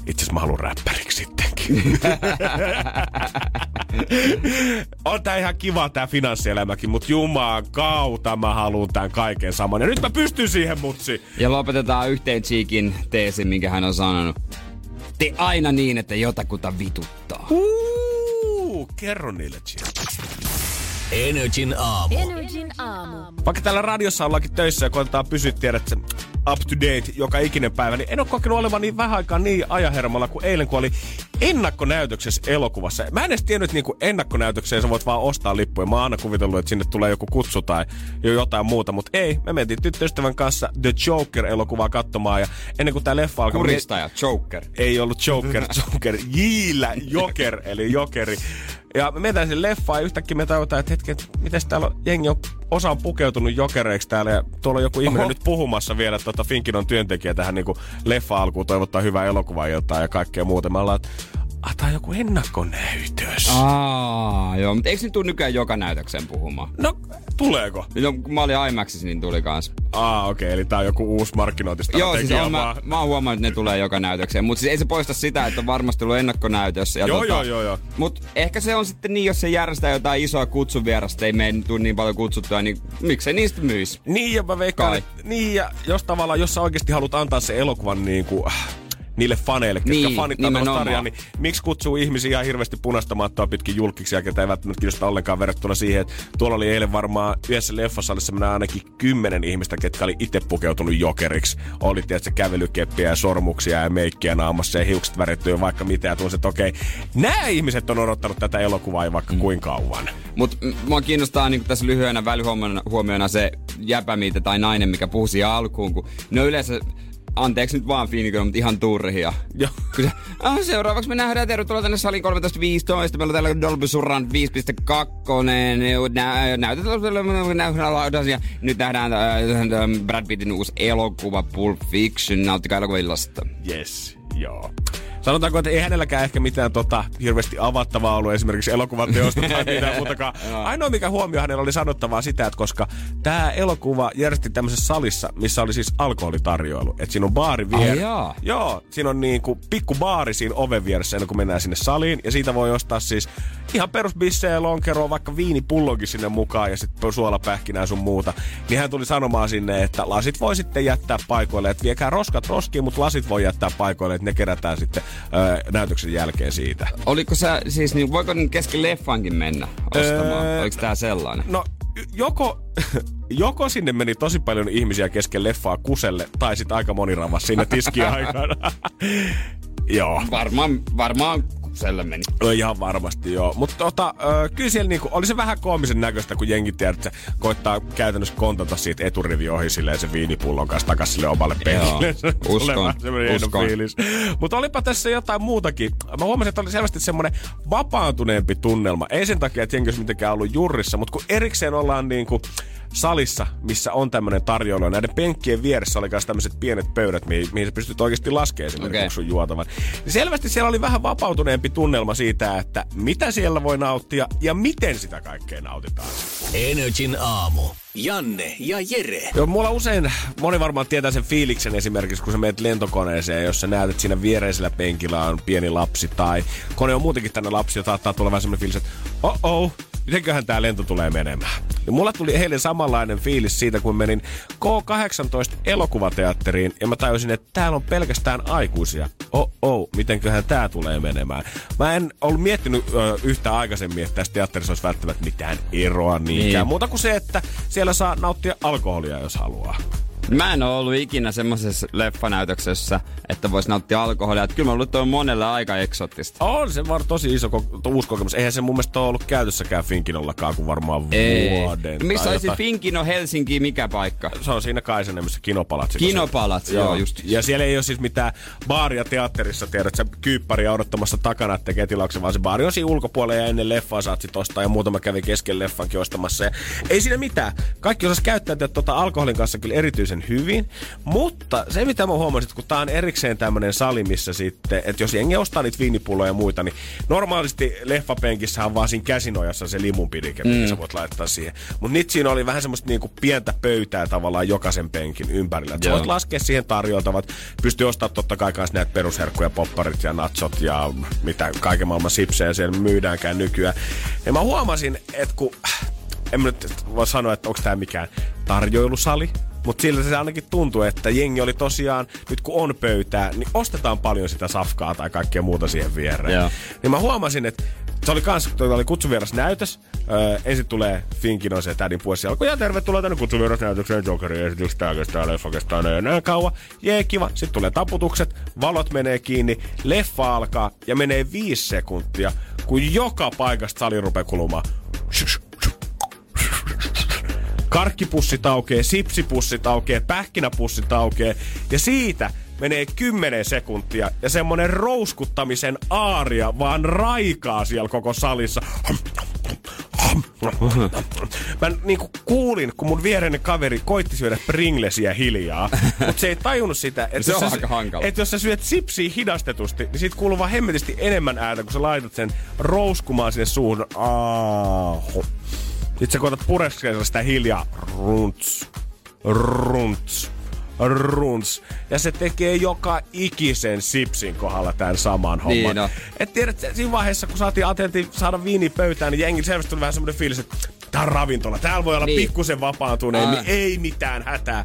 itse asiassa mä haluan räppäriksi sittenkin. on tää ihan kiva tää finanssielämäkin, mutta jumaan kautta mä haluan tän kaiken saman. Ja nyt mä pystyn siihen, mutsi. Ja lopetetaan yhteen Cheekin teesin, minkä hän on sanonut. Te aina niin, että jotakuta vituttaa. Uh, kerro niille, Chill. Energin aamu. Energin aamu. Vaikka täällä radiossa ollaankin töissä ja koetetaan pysyä, tiedät sen up to date joka ikinen päivä, niin en ole kokenut olevan niin vähän aikaa niin ajahermolla kuin eilen, kun oli ennakkonäytöksessä elokuvassa. Mä en edes tiennyt, että niinku ennakkonäytökseen sä voit vaan ostaa lippuja. Mä oon aina kuvitellut, että sinne tulee joku kutsu tai jo jotain muuta, mutta ei. Me mentiin tyttöystävän kanssa The Joker-elokuvaa katsomaan ja ennen kuin tää leffa alkoi... Kuristaja, Joker. Ei ollut Joker, Joker, Jillä Joker, eli Jokeri. Ja me menetään sinne leffaan ja yhtäkkiä me tajutaan, että hetken, että miten täällä on, jengi on, osa on pukeutunut jokereiksi täällä ja tuolla on joku ihminen Oho. nyt puhumassa vielä, että tota Finkinon työntekijä tähän niin leffa alkuun toivottaa hyvää elokuvailtaa ja kaikkea muuta. Me ollaan, että ah, tää on joku ennakkonäytös. Aa, joo, mutta eikö nyt tule nykyään joka näytökseen puhumaan? No, tuleeko? No, kun mä olin IMAXissa, niin tuli kans. Ah, okei, okay, eli tää on joku uusi markkinointistrategia Joo, siis on, mä, mä oon huomannut, että ne tulee joka näytökseen. Mutta siis ei se poista sitä, että on varmasti ollut ennakkonäytös. Ja Joo, joo, joo, joo. Mut ehkä se on sitten niin, jos se järjestää jotain isoa kutsuvierasta, ei mene tule niin paljon kutsuttua, niin miksei niistä myisi? Niin, ja mä veikkaan, niin, ja jos tavallaan, jos sä oikeasti haluat antaa se elokuvan niin kuin, äh, niille faneille, ketkä Niin, nimenomaan. sarjaa, niin miksi kutsuu ihmisiä ihan hirveästi punaista mattoa pitkin julkiksi, ja ketä ei välttämättä kiinnosta ollenkaan verrattuna siihen, että tuolla oli eilen varmaan yhdessä leffasalissa mennä ainakin kymmenen ihmistä, ketkä oli itse pukeutunut jokeriksi. Oli tietysti kävelykeppiä ja sormuksia ja meikkiä naamassa ja hiukset väritty ja vaikka mitä. Ja tunsin, että okei, nämä ihmiset on odottanut tätä elokuvaa jo vaikka mm. kuinka kauan. Mut m- mua kiinnostaa niin tässä lyhyenä välihuomiona se jäpämiitä tai nainen, mikä puhui siihen alkuun, kun ne yleensä anteeksi nyt vaan Fiinikö, mutta ihan turhia. Joo. Se, ah, seuraavaksi me nähdään, tervetuloa tänne saliin 13.15, meillä on täällä Dolby Surround 5.2, nä- näytetään nyt nähdään äh, Brad Pittin uusi elokuva Pulp Fiction, nauttikaa elokuvillasta. Yes, joo. Sanotaanko, että ei hänelläkään ehkä mitään tota, hirveästi avattavaa ollut esimerkiksi elokuvan teosta tai mitään muutakaan. Ainoa mikä huomio hänellä oli sanottavaa sitä, että koska tämä elokuva järjesti tämmöisessä salissa, missä oli siis alkoholitarjoilu. Että siinä on baari vieressä. Joo, siinä on niinku pikku baari siinä oven vieressä ennen kuin mennään sinne saliin. Ja siitä voi ostaa siis ihan perusbissejä, lonkeroa, vaikka viinipullonkin sinne mukaan ja sitten suolapähkinää sun muuta. Niin hän tuli sanomaan sinne, että lasit voi sitten jättää paikoille, että viekää roskat roskiin, mutta lasit voi jättää paikoille, että ne kerätään sitten öö, näytöksen jälkeen siitä. Oliko sä, siis niin, voiko niin kesken leffankin mennä ostamaan? Öö, Oliko tää sellainen? No, joko, joko sinne meni tosi paljon ihmisiä kesken leffaa kuselle, tai sitten aika moni ravas sinne tiskiä aikana. Joo. Varmaan, varmaan kuselle meni. No ihan varmasti joo. Mutta tota, kyllä siellä niinku, oli se vähän koomisen näköistä, kun jengi tiedät, että se koittaa käytännössä kontata siitä eturivi ohi silleen sen viinipullon kanssa takas sille omalle penkille. Se Uskon, uskon. fiilis. Mutta olipa tässä jotain muutakin. Mä huomasin, että oli selvästi semmoinen vapaantuneempi tunnelma. Ei sen takia, että jengi olisi mitenkään ollut jurrissa, mutta kun erikseen ollaan niinku salissa, missä on tämmöinen tarjoilu. ja Näiden penkkien vieressä oli myös tämmöiset pienet pöydät, mihin, mihin sä pystyt oikeasti laskemaan esimerkiksi okay. sun juotavan. Niin selvästi siellä oli vähän vapautuneempi tunnelma siitä, että mitä siellä voi nauttia ja miten sitä kaikkea nautitaan. Energin aamu. Janne ja Jere. Joo, mulla usein, moni varmaan tietää sen fiiliksen esimerkiksi, kun sä menet lentokoneeseen, jos sä näet, että siinä viereisellä penkillä on pieni lapsi tai kone on muutenkin tänne lapsi ja saattaa tulla vähän semmoinen fiilis, että oh oh, mitenköhän tää lento tulee menemään. Ja mulla tuli eilen samanlainen fiilis siitä, kun menin K18 elokuvateatteriin ja mä tajusin, että täällä on pelkästään aikuisia. Oh oh, mitenköhän tää tulee menemään. Mä en ollut miettinyt ö, yhtä aikaisemmin, että tässä teatterissa olisi välttämättä mitään eroa niinkään. Niin. Muuta kuin se, että siellä saa nauttia alkoholia, jos haluaa. Mä en ole ollut ikinä semmoisessa leffanäytöksessä, että vois nauttia alkoholia. Et kyllä mä luulen, että on monelle aika eksottista. On se var tosi iso ko- uusi kokemus. Eihän se mun mielestä ole ollut käytössäkään Finkinollakaan kuin varmaan vuoden. Missä tai olisi jotain. Finkino Helsinki, mikä paikka? Se on siinä Kaisaniemisessä Kinopalatsi. Kinopalatsi, joo, just. Ja siellä ei ole siis mitään baaria teatterissa, tiedät sä kyypparia odottamassa takana, että tekee tilauksen, vaan se baari on siinä ulkopuolella ja ennen leffaa saat sit ostaa ja muutama kävi kesken leffankin ostamassa. Ja ei siinä mitään. Kaikki osas käyttäytyä tuota alkoholin kanssa kyllä erityisen hyvin, mutta se mitä mä huomasin, että kun tää on erikseen tämmönen sali, missä sitten, että jos jengi ostaa niitä viinipulloja ja muita, niin normaalisti leffapenkissä on vaan siinä käsinojassa se limunpidike, mm. sä voit laittaa siihen. Mutta nyt siinä oli vähän semmoista niinku pientä pöytää tavallaan jokaisen penkin ympärillä. Et sä voit laskea siihen tarjoltavat. Pystyy ostamaan totta kai myös näitä perusherkkuja, popparit ja natsot ja mitä kaiken maailman sipsejä siellä myydäänkään nykyään. Ja mä huomasin, että kun... En mä nyt voi sanoa, että onko tämä mikään tarjoilusali, mutta sillä se ainakin tuntuu, että jengi oli tosiaan, nyt kun on pöytää, niin ostetaan paljon sitä safkaa tai kaikkea muuta siihen viereen. Joo. Niin mä huomasin, että se oli kans, toi oli kutsuvieras näytös. Öö, ensin tulee Finkin se tädin puolessa alkoi, ja tervetuloa tänne kutsuvieras näytökseen, Jokerin esitys, tää kestää leffa kestää näin, näin kauan. Jee, kiva. Sitten tulee taputukset, valot menee kiinni, leffa alkaa ja menee viisi sekuntia, kun joka paikasta sali rupeaa kulumaan. Karkkipussit aukee, sipsipussit aukee, pähkinäpussit aukee ja siitä menee 10 sekuntia ja semmonen rouskuttamisen aaria vaan raikaa siellä koko salissa. Mä niinku kuulin, kun mun viereinen kaveri koitti syödä Pringlesia hiljaa, mutta se ei tajunnut sitä, että Se jos, on sä, aika hankala. että jos sä syöt sipsiä hidastetusti, niin siitä kuuluu vaan hemmetisti enemmän ääntä, kun sä laitat sen rouskumaan sinne suuhun. Aaho. Sitten sä koetat pureskella sitä hiljaa. Runts. Runts. Runts. Ja se tekee joka ikisen sipsin kohdalla tämän saman homman. Niin, no. Et tiedät, siinä vaiheessa, kun saatiin atentti saada viini pöytään, niin jengi selvästi tuli vähän semmoinen fiilis, että tää on ravintola. Täällä voi olla Niin. pikkusen vapaantuneen, Aa. niin ei mitään hätää.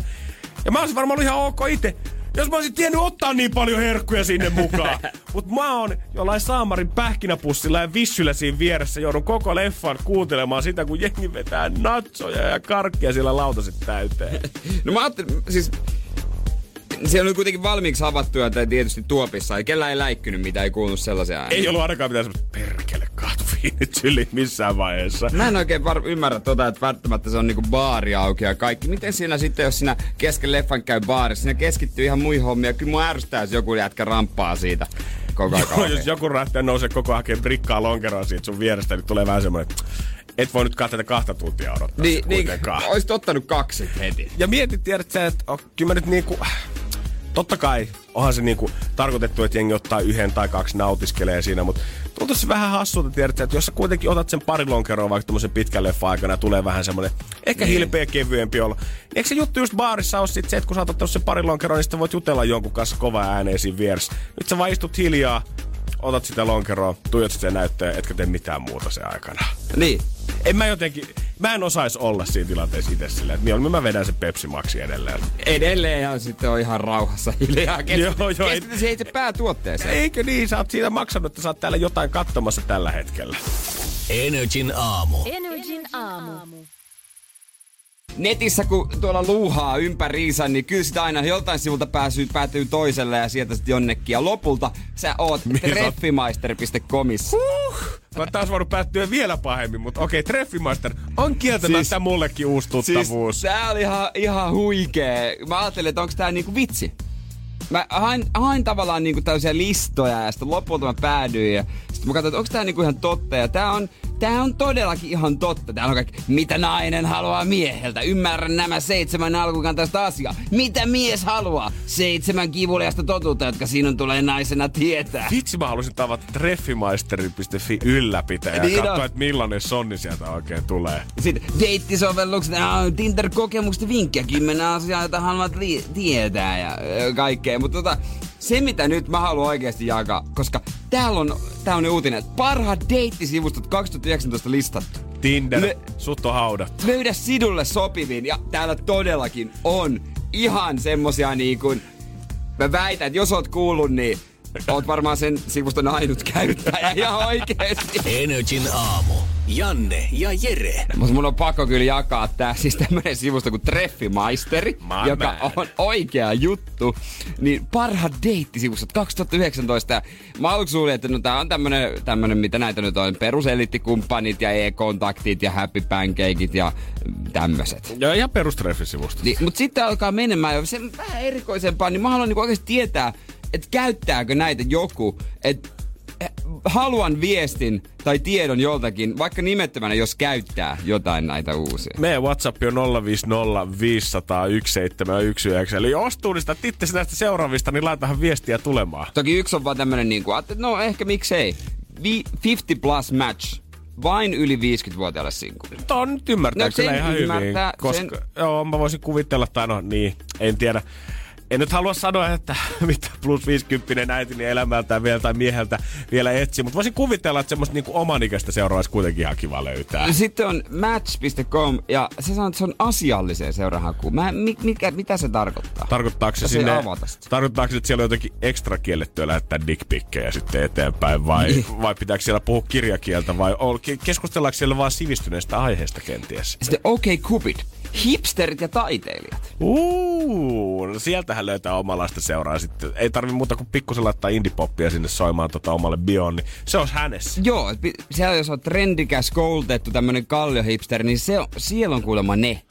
Ja mä olisin varmaan ollut ihan ok itse. Jos mä olisin tiennyt ottaa niin paljon herkkuja sinne mukaan. Mut mä oon jollain saamarin pähkinäpussilla ja vissyllä siinä vieressä. Joudun koko leffan kuuntelemaan sitä, kun jengi vetää natsoja ja karkkia siellä lautaset täyteen. No mä ajattelin, siis siellä oli kuitenkin valmiiksi avattuja tai tietysti tuopissa. Ei kellään ei läikkynyt mitään, ei kuulunut sellaisia ääniä. Ei ollut ainakaan mitään semmoista perkele kaatuviinit syli missään vaiheessa. Mä en oikein var- ymmärrä tota, että välttämättä se on niinku baari auki ja kaikki. Miten siinä sitten, jos siinä kesken leffan käy baarissa, siinä keskittyy ihan muihin hommiin. ja Kyllä mua ärsyttää, jos joku jätkä ramppaa siitä koko ajan. Joo, jos joku rähtää nousee koko ajan hakemaan rikkaa lonkeroa siitä sun vierestä, niin tulee vähän semmoinen, et voi nyt kahta kahta tuntia odottaa Niin, niin oisit ottanut kaksi heti. Ja mietit, tiedät sä, että oh, kyllä mä nyt niinku... Totta kai, onhan se niinku tarkoitettu, että jengi ottaa yhden tai kaksi nautiskelee siinä, mutta tuntuu se vähän hassulta, tiedät, että jos sä kuitenkin otat sen pari lonkeroa vaikka tämmöisen pitkän leffa aikana tulee vähän semmoinen ehkä niin. hilpeä kevyempi olla. Niin eikö se juttu just baarissa ole sit se, että kun sä otat sen pari lonkeroa, niin sitten voit jutella jonkun kanssa kova ääneen siinä vieressä. Nyt sä vaan istut hiljaa, otat sitä lonkeroa, tuijot sitä näyttöön, etkä tee mitään muuta sen aikana. Niin. En mä jotenkin, mä en osais olla siinä tilanteessa itse silleen, että mieluummin mä vedän sen Pepsi Maxi edelleen. Edelleen ja sitten on ihan rauhassa hiljaa. Joo, joo, ei- Keskity se itse päätuotteeseen. Eikö niin? Sä oot siitä maksanut, että sä oot täällä jotain katsomassa tällä hetkellä. Energin aamu. Energin aamu. Netissä kun tuolla luuhaa ympäriinsä, niin kyllä sitä aina joltain sivulta pääsyy, päätyy toiselle ja sieltä sitten jonnekin. Ja lopulta sä oot oot? treffimaister.comissa. Mä oon taas voinut päättyä vielä pahemmin, mutta okei, Treffimaster on kieltämättä Siis- siis, mullekin uusi tuttavuus. Siis tää oli ihan, ihan huikee. Mä ajattelin, että onko tää niinku vitsi. Mä hain, hain tavallaan niinku tällaisia listoja ja sitten lopulta mä päädyin ja sitten mä katsoin, että onko tää niinku ihan totta. Ja tää on, tää on todellakin ihan totta. Täällä on kaikki, mitä nainen haluaa mieheltä. Ymmärrän nämä seitsemän alkukantaista asiaa. Mitä mies haluaa? Seitsemän kivuliasta totuutta, jotka sinun tulee naisena tietää. Vitsi, mä haluaisin tavata treffimaisteri.fi ylläpitäjä ja Niin on. katsoa, että millainen sonni sieltä oikein tulee. Sitten deittisovellukset, ah, Tinder-kokemukset, vinkkejä, kymmenen asiaa, joita haluat li- tietää ja ö, kaikkea. Mutta tota, se mitä nyt mä haluan oikeasti jakaa, koska täällä on tämmönen uutinen, että parhaat deittisivustot 2019 listattu. Tinder, Me- sut on haudattu. Löydä sidulle sopivin ja täällä todellakin on ihan semmosia niin kuin, mä väitän, että jos oot kuullut, niin oot varmaan sen sivuston ainut käyttäjä ihan oikeesti. Energin aamu. Janne ja Jere. Mutta mun on pakko kyllä jakaa tää siis tämmönen sivusto kuin Treffimaisteri, My joka man. on oikea juttu. Niin parhaat deittisivustot 2019. Ja Mä aluksi luulin, että no tää on tämmönen, tämmönen mitä näitä nyt on, peruselittikumppanit ja e-kontaktit ja happy pancakeit ja tämmöset. Joo, ihan perustreffisivusto. Niin, mutta sitten alkaa menemään jo sen vähän erikoisempaa, niin mä haluan niinku oikeasti tietää, että käyttääkö näitä joku, että haluan viestin tai tiedon joltakin, vaikka nimettömänä, jos käyttää jotain näitä uusia. Meidän WhatsApp on 050 500 1719. Eli jos tunnistat itse näistä seuraavista, niin laitahan viestiä tulemaan. Toki yksi on vaan tämmönen niinku, että no ehkä miksei. Vi- 50 plus match. Vain yli 50-vuotiaalle sinkku. Tuo nyt ymmärtää No, kyllä sen ihan ymmärtää, hyvin. Koska, sen- joo, mä voisin kuvitella, tai no niin, en tiedä. En nyt halua sanoa, että mitä plus 50 äitini elämältään vielä tai mieheltä vielä etsii, mutta voisin kuvitella, että semmoista niinku omanikäistä seuraa olisi kuitenkin ihan kiva löytää. Sitten on match.com ja se sanoo, että se on asialliseen seurahakuun. Mä, mi, mikä, mitä se tarkoittaa? Tarkoittaako se sinne, tarkoittaako se, että siellä on jotenkin ekstra kiellettyä lähettää dickpikkejä sitten eteenpäin vai, Niin. vai pitääkö siellä puhua kirjakieltä vai keskustellaanko siellä vaan sivistyneestä aiheesta kenties? Sitten OK Cupid. Hipsterit ja taiteilijat. Uuu, no sieltähän löytää omalaista seuraa sitten. Ei tarvi muuta kuin pikkusen laittaa indie-poppia sinne soimaan tota omalle bioon, niin se olisi hänessä. Joo, pi- siellä jos on trendikäs, koulutettu tämmönen kalliohipsteri, niin se on, siellä on kuulemma ne.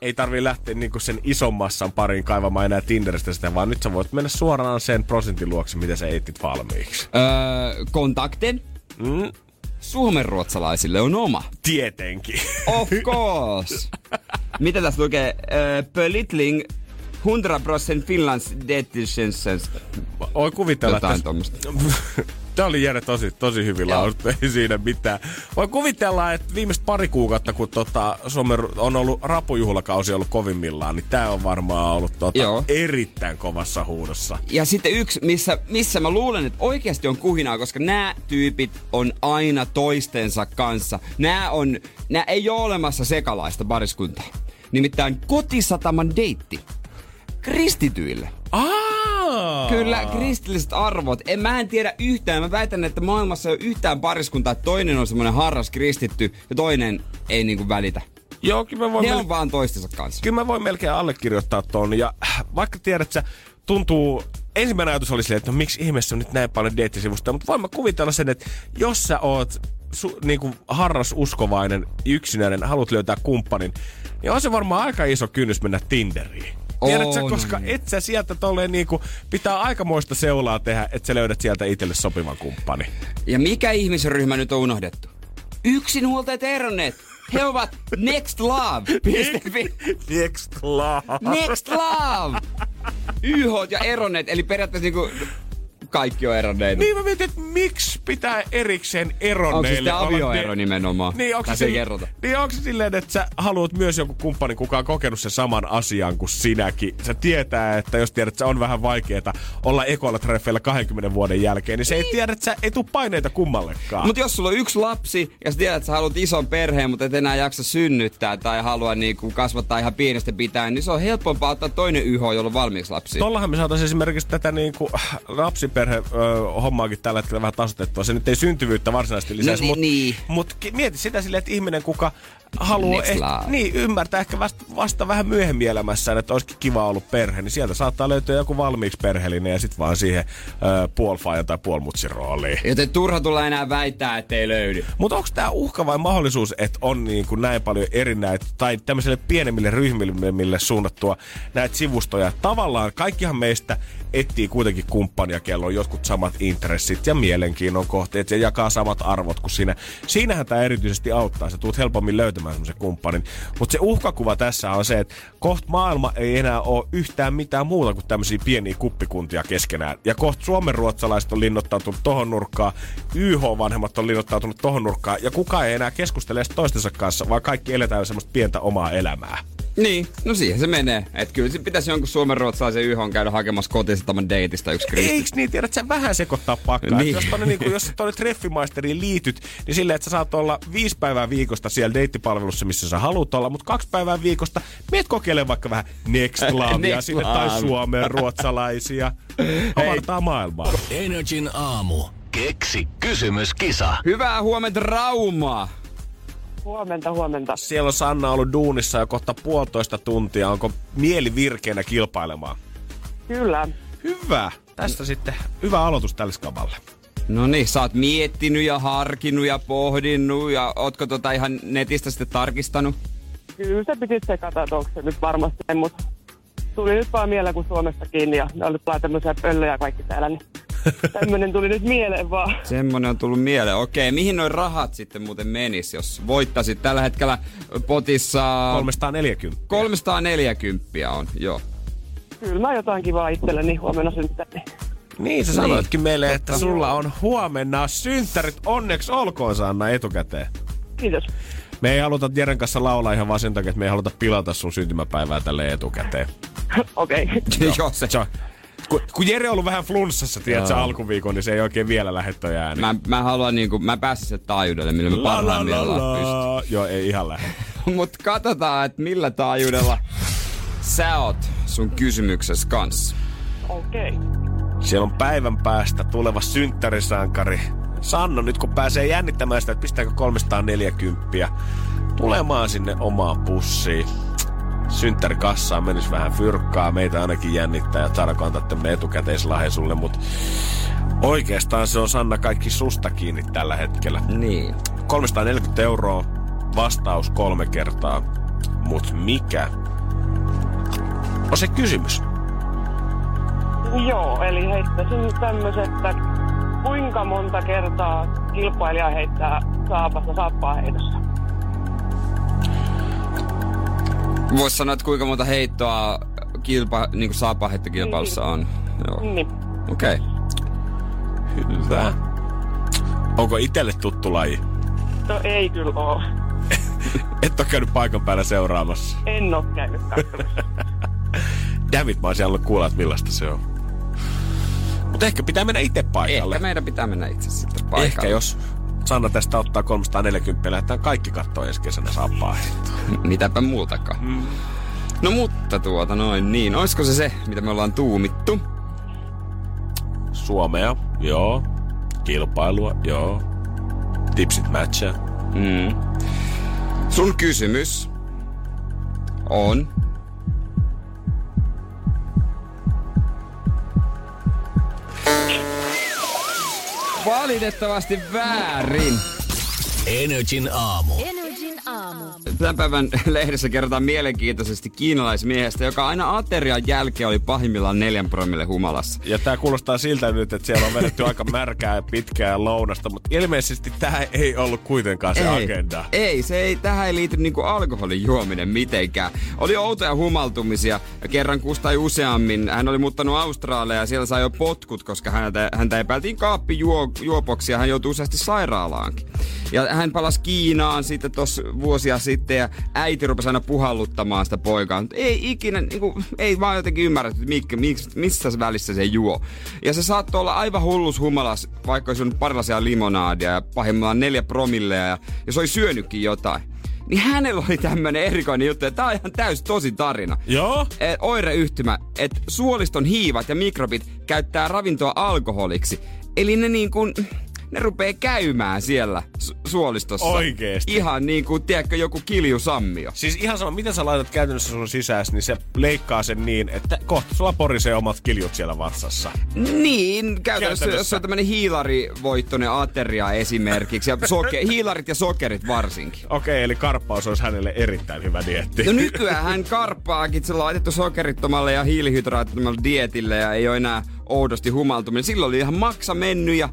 Ei tarvi lähteä niinku sen ison massan pariin kaivamaan enää Tinderistä sitä, vaan nyt sä voit mennä suoraan sen prosentin luokse, mitä sä etit valmiiksi. Öö, kontakten. Mm, Suomenruotsalaisille on oma. tietenkin. Of course. Mitä tässä lukee? Öö, Pölitling 100% Finlands Detentions. Oi kuvitella, Jotain että... Tämä oli Jere tosi, tosi hyvin lausuttu, ei siinä mitään. Voi kuvitella, että viimeiset pari kuukautta, kun tota, Suomen on ollut rapujuhlakausi ollut kovimmillaan, niin tämä on varmaan ollut tota, Joo. erittäin kovassa huudossa. Ja sitten yksi, missä, missä mä luulen, että oikeasti on kuhinaa, koska nämä tyypit on aina toistensa kanssa. Nämä on, nämä ei ole olemassa sekalaista pariskuntaa. Nimittäin kotisataman deitti. Kristityille. Aa! Kyllä, kristilliset arvot. En, mä en tiedä yhtään. Mä väitän, että maailmassa ei ole yhtään pariskuntaa, että toinen on semmoinen harras kristitty ja toinen ei niinku välitä. Joo, kyllä mä voin, Ne mel- on vaan toistensa kanssa. kyllä mä voin melkein allekirjoittaa ton. Ja äh, vaikka tiedät, että tuntuu... Ensimmäinen ajatus oli silleen, että no miksi ihmeessä on nyt näin paljon deittisivustoja, mutta voin mä kuvitella sen, että jos sä oot su, niin kuin harras uskovainen, yksinäinen, haluat löytää kumppanin, niin on se varmaan aika iso kynnys mennä Tinderiin. Tiedätkö, On. koska et sä sieltä tolleen niinku, pitää aikamoista seulaa tehdä, että sä löydät sieltä itselle sopivan kumppani. Ja mikä ihmisryhmä nyt on unohdettu? Yksinhuoltajat ja eronneet. He ovat Next Love. Next Next love. Next Love! YH ja eronneet, eli periaatteessa niinku kaikki on eronneita. Niin mä mietin, että miksi pitää erikseen Onko se eronneille sitten avioero ne- nimenomaan? Niin onko, se sille- kerrota? niin onko se silleen, että sä haluat myös joku kumppani, kuka on kokenut sen saman asian kuin sinäkin. Sä tietää, että jos tiedät, että se on vähän vaikeeta olla ekoilla treffeillä 20 vuoden jälkeen, niin se ei tiedä, että sä ei tuu paineita kummallekaan. Mutta jos sulla on yksi lapsi ja sä tiedät, että sä haluat ison perheen, mutta et enää jaksa synnyttää tai halua niinku kasvattaa ihan pienestä pitäen, niin se on helpompaa ottaa toinen YH, jolla on valmiiksi lapsi. Tollahan me saataisiin esimerkiksi tätä niin kuin, ö, hommaakin tällä hetkellä vähän tasotettua. Se nyt ei syntyvyyttä varsinaisesti lisäisi, No mutta niin. mut, ki- mieti sitä silleen, että ihminen, kuka haluaa ehkä, love. niin, ymmärtää ehkä vasta, vasta vähän myöhemmin elämässään, että olisikin kiva ollut perhe, niin sieltä saattaa löytyä joku valmiiksi perheellinen ja sitten vaan siihen puolfaajan tai puolmutsin rooliin. Joten turha tulla enää väittää, ettei löydy. Mutta onko tämä uhka vai mahdollisuus, että on niin kuin näin paljon eri näitä, tai tämmöisille pienemmille ryhmille suunnattua näitä sivustoja? Tavallaan kaikkihan meistä etsii kuitenkin kumppania, kello on jotkut samat intressit ja mielenkiinnon kohteet ja jakaa samat arvot kuin sinä. Siinähän tämä erityisesti auttaa. Sä tulet helpommin löytämään semmoisen kumppanin. Mutta se uhkakuva tässä on se, että kohta maailma ei enää ole yhtään mitään muuta kuin tämmöisiä pieniä kuppikuntia keskenään. Ja kohta Suomen ruotsalaiset on linnoittautunut tohon nurkkaan, YH-vanhemmat on linnoittautunut tohon nurkkaan, ja kukaan ei enää keskustele toistensa kanssa, vaan kaikki eletään semmoista pientä omaa elämää. Niin, no siihen se menee. Et kyllä se pitäisi jonkun suomen ruotsalaisen YH käydä hakemassa kotisataman deitistä yksi kristi. Eiks niin, tiedät sä vähän sekoittaa pakkaa. Niin. Jos tonne, niin jos sä tonne treffimaisteriin liityt, niin silleen, että sä saat olla viisi päivää viikosta siellä deittipalvelussa, missä sä haluat olla, mutta kaksi päivää viikosta miet kokeilemaan vaikka vähän Next Lavea Next sinne tai Love. Suomeen ruotsalaisia. Avartaa maailmaa. Energin aamu. Keksi kysymyskisa. Hyvää huomenta Raumaa! Huomenta, huomenta. Siellä on Sanna ollut duunissa jo kohta puolitoista tuntia. Onko mieli virkeänä kilpailemaan? Kyllä. Hyvä. Tästä sitten hyvä aloitus tälle skavalle. No niin, sä oot miettinyt ja harkinnut ja pohdinnut ja ootko tota ihan netistä sitten tarkistanut? Kyllä se piti sekata, että onko se nyt varmasti, mutta tuli nyt vaan mieleen, kun Suomestakin ja ne oli vaan tämmöisiä pöllöjä kaikki täällä, niin tämmöinen tuli nyt mieleen vaan. Semmonen on tullut mieleen. Okei, mihin noin rahat sitten muuten menis, jos voittasit tällä hetkellä potissa... 340. 340 on, joo. Kyllä mä jotain kivaa itselleni huomenna synttäri. Niin, sä sanoitkin meille, että sulla on huomenna synttärit. Onneksi olkoon Sanna etukäteen. Kiitos. Me ei haluta Jeren kanssa laulaa ihan vaan sen takia, että me ei haluta pilata sun syntymäpäivää tälle etukäteen. Okei. Okay. joo, se. Kun, kun Jere on ollut vähän flunssassa, tiedät sä, alkuviikon, niin se ei oikein vielä lähde toi ääni. Mä, mä haluan niinku, mä pääsin sen taajuudelle, millä mä parhaimmillaan pystyn. Joo, ei ihan lähde. Mut katsotaan, että millä taajuudella sä oot sun kysymyksessä kanssa. Okei. Okay. Siellä on päivän päästä tuleva synttärisankari. Sanna, nyt kun pääsee jännittämään sitä, että pistääkö 340 tulemaan sinne omaan pussiin. Synttärikassaan menisi vähän fyrkkaa, meitä ainakin jännittää ja saadaanko antaa tämmönen etukäteislahe sulle, mutta oikeastaan se on Sanna kaikki susta kiinni tällä hetkellä. Niin. 340 euroa, vastaus kolme kertaa, mut mikä on se kysymys? Joo, eli heittäisin tämmöisen, että kuinka monta kertaa kilpailija heittää saapasta saappaa heitossa? Vois sanoa, että kuinka monta heittoa kilpa, niin kuin saapaheittokilpailussa on. Joo. Niin. Okei. Okay. Hyvä. Onko itelle tuttu laji? No ei kyllä oo. Et ole käynyt paikan päällä seuraamassa. En oo käynyt katsomassa. Dammit, mä olisin halunnut kuulla, että millaista se on. Mutta ehkä pitää mennä itse paikalle. Ehkä meidän pitää mennä itse sitten paikalle. Ehkä jos Sanna tästä ottaa 340, lähdetään kaikki katsoa ensi kesänä saappaa Mitäpä muutakaan. Mm. No mutta tuota noin niin. Olisiko se se, mitä me ollaan tuumittu? Suomea, joo. Kilpailua, joo. Tipsit matchaa. Mm. Sun kysymys on... Valitettavasti väärin. Energin aamu. Energin aamu. Tämän päivän lehdessä kerrotaan mielenkiintoisesti kiinalaismiehestä, joka aina aterian jälkeen oli pahimmillaan neljän promille humalassa. Ja tää kuulostaa siltä nyt, että siellä on vedetty aika märkää ja pitkää lounasta, mutta ilmeisesti tämä ei ollut kuitenkaan se ei, agenda. Ei, se ei, tähän ei liity niinku alkoholin juominen mitenkään. Oli outoja humaltumisia ja kerran kustai useammin. Hän oli muuttanut Australiaan ja siellä sai jo potkut, koska häntä, häntä epäiltiin kaappi juo, juopoksi ja hän joutui useasti sairaalaankin. Ja hän palasi Kiinaan sitten tuossa vuosia sitten ja äiti rupesi aina puhalluttamaan sitä poikaa. Mutta ei ikinä, niin kuin, ei vaan jotenkin ymmärretty, että missä, missä välissä se juo. Ja se saattoi olla aivan hullus humalas, vaikka olisi ollut parilaisia limonaadia ja pahimmillaan neljä promilleja ja jos oli syönytkin jotain niin hänellä oli tämmönen erikoinen juttu, että tää on ihan täys tosi tarina. Joo? E, oireyhtymä, että suoliston hiivat ja mikrobit käyttää ravintoa alkoholiksi. Eli ne niin kuin, ne rupee käymään siellä su- suolistossa. Oikeesti? Ihan niin kuin, tiedätkö, joku kiljusammio. Siis ihan sama, miten sä laitat käytännössä sun sisässä, niin se leikkaa sen niin, että kohta sulla porisee omat kiljut siellä vatsassa. Niin, käytännössä, Käytännössä. jos on tämmönen hiilarivoittoinen ateria esimerkiksi, ja soke, hiilarit ja sokerit varsinkin. Okei, eli karppaus olisi hänelle erittäin hyvä dietti. No nykyään hän karppaakin, se laitettu sokerittomalle ja hiilihydraattomalle dietille ja ei ole enää oudosti humaltuminen. Silloin oli ihan maksa mennyt ja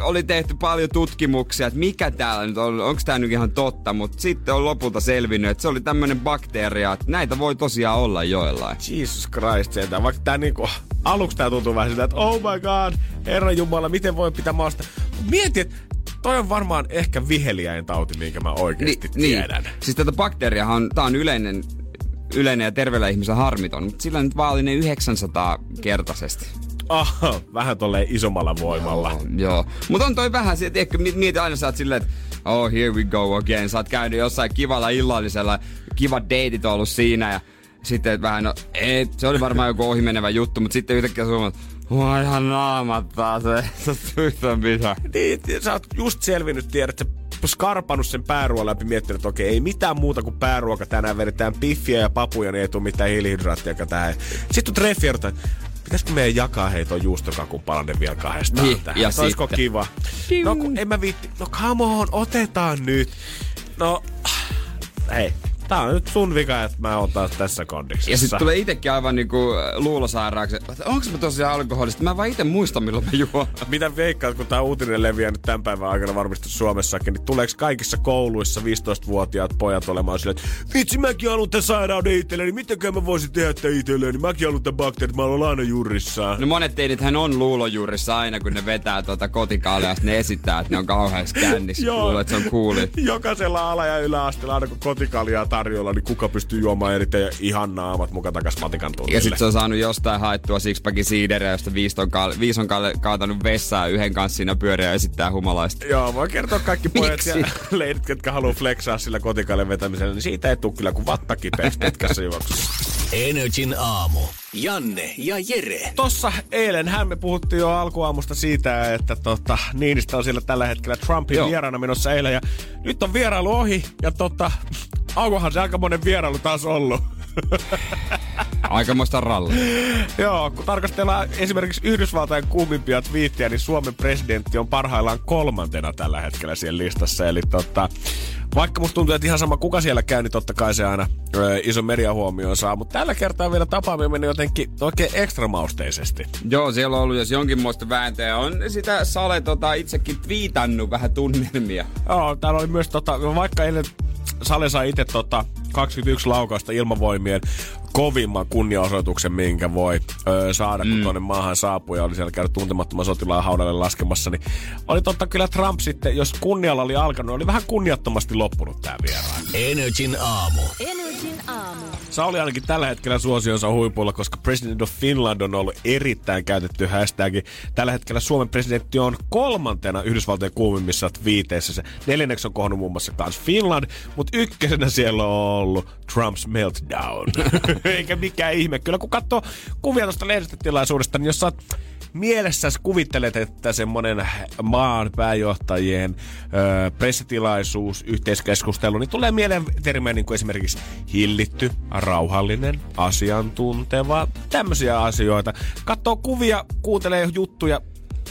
oli tehty paljon tutkimuksia, että mikä täällä nyt on, onko tämä nyt ihan totta, mutta sitten on lopulta selvinnyt, että se oli tämmöinen bakteeria, että näitä voi tosiaan olla joillain. Jesus Christ, sentään. Vaikka tää niinku, aluksi tää tuntuu vähän siltä, että oh my god, herra jumala, miten voi pitää maasta. Mieti, että toi on varmaan ehkä viheliäin tauti, minkä mä oikeasti tiedän. Niin. Siis tätä bakteeriahan, tää on yleinen, yleinen ja terveellä ihmisellä harmiton, mutta sillä nyt vaan oli ne 900 kertaisesti. Aha, vähän tolleen isommalla voimalla. Joo, joo. Mutta on toi vähän, mi- mieti aina sä oot silleen, että oh here we go again. Sä oot käynyt jossain kivalla illallisella, kivat deitit on ollut siinä ja sitten vähän, no, et, se oli varmaan joku ohimenevä juttu, mutta sitten yhtäkkiä suomat, Mua ihan naamat taas, ei se yhtään mitään. Niin, sä oot just selvinnyt, tiedät, sä skarpannut sen pääruoan läpi miettinyt, että okei, ei mitään muuta kuin pääruoka tänään, vedetään piffiä ja papuja, niin ei tule mitään hiilihydraattia tähän. Sitten on treffi että pitäisikö meidän jakaa hei ton juustokakun palanen vielä kahdestaan Niin, tähän? ja Olisiko kiva? No kun en mä viitti, no come on, otetaan nyt. No, hei, tää on nyt sun vika, että mä oon taas tässä kondiksessa. Ja sitten tulee itekin aivan niinku luulosairaaksi, että onko mä tosiaan alkoholista? Mä vaan ite muista milloin mä juon. Mitä veikkaat, kun tämä uutinen leviää nyt tämän päivän aikana varmasti Suomessakin, niin tuleeko kaikissa kouluissa 15-vuotiaat pojat olemaan silleen, että vitsi mäkin haluan tämän sairauden itselleni, mitenkään mä voisin tehdä tämän itselleni, mäkin haluan tämän bakteerit, mä olen aina jurissaan. No monet teidithän on luulojurissa aina, kun ne vetää tuota kotikaalia ne esittää, että ne on kauheasti kännissä. Joo. Luulee, että se on cooli. Jokaisella ala- ja yläasteella aina kun kotikaljaa tarjolla, niin kuka pystyy juomaan ja ihan naamat muka takas matikan tunnille. Ja sit se on saanut jostain haettua sixpackin siideriä, josta viisi on, kaal- viisi on kaal- kaatanut vessaa yhden kanssa siinä pyöriä ja esittää humalaista. Joo, voi kertoa kaikki pojat ja leidit, ketkä haluaa flexaa sillä kotikaljan vetämisellä, niin siitä ei tule kyllä kuin vatta kipeäksi pitkässä juoksussa. Energin aamu. Janne ja Jere. Tossa eilenhän me puhuttiin jo alkuaamusta siitä, että tota, Niinistä on siellä tällä hetkellä Trumpin Joo. vieraana menossa eilen. Ja nyt on vierailu ohi ja tota, aukohan se aikamoinen vierailu taas ollut. Aikamoista rallia. Joo, kun tarkastellaan esimerkiksi Yhdysvaltain kuumimpia twiittejä, niin Suomen presidentti on parhaillaan kolmantena tällä hetkellä siellä listassa. Eli tota, vaikka musta tuntuu, että ihan sama kuka siellä käy, niin totta kai se aina ö, iso mediahuomioon saa. Mutta tällä kertaa vielä tapaaminen meni jotenkin oikein ekstra mausteisesti. Joo, siellä on ollut jos jonkinmoista vääntöä. On sitä Sale tota, itsekin twiitannut vähän tunnelmia. Joo, täällä oli myös, tota, vaikka eilen Sale sai itse tota, 21 laukausta ilmavoimien kovimman kunniaosoituksen, minkä voi ö, saada, kun mm. tuonne maahan saapuu ja oli siellä käynyt tuntemattoman sotilaan haudalle laskemassa, niin oli totta kyllä Trump sitten, jos kunnialla oli alkanut, oli vähän kunniattomasti loppunut tämä vieraan. Energin aamu. Energin aamu. Sauli ainakin tällä hetkellä suosionsa huipulla, koska President of Finland on ollut erittäin käytetty hashtag. Tällä hetkellä Suomen presidentti on kolmantena Yhdysvaltojen kuumimmissa twiiteissä. Se neljänneksi on kohonnut muun muassa taas Finland, mutta ykkösenä siellä on ollut Trump's meltdown. Eikä mikään ihme. Kyllä kun katsoo kuvia tuosta lehdistötilaisuudesta, niin jos sä oot mielessäsi kuvittelet, että semmonen maan pääjohtajien ö, pressitilaisuus, yhteiskeskustelu, niin tulee mieleen termejä niin kuin esimerkiksi hillitty, rauhallinen, asiantunteva, tämmöisiä asioita. Katsoo kuvia, kuuntelee juttuja,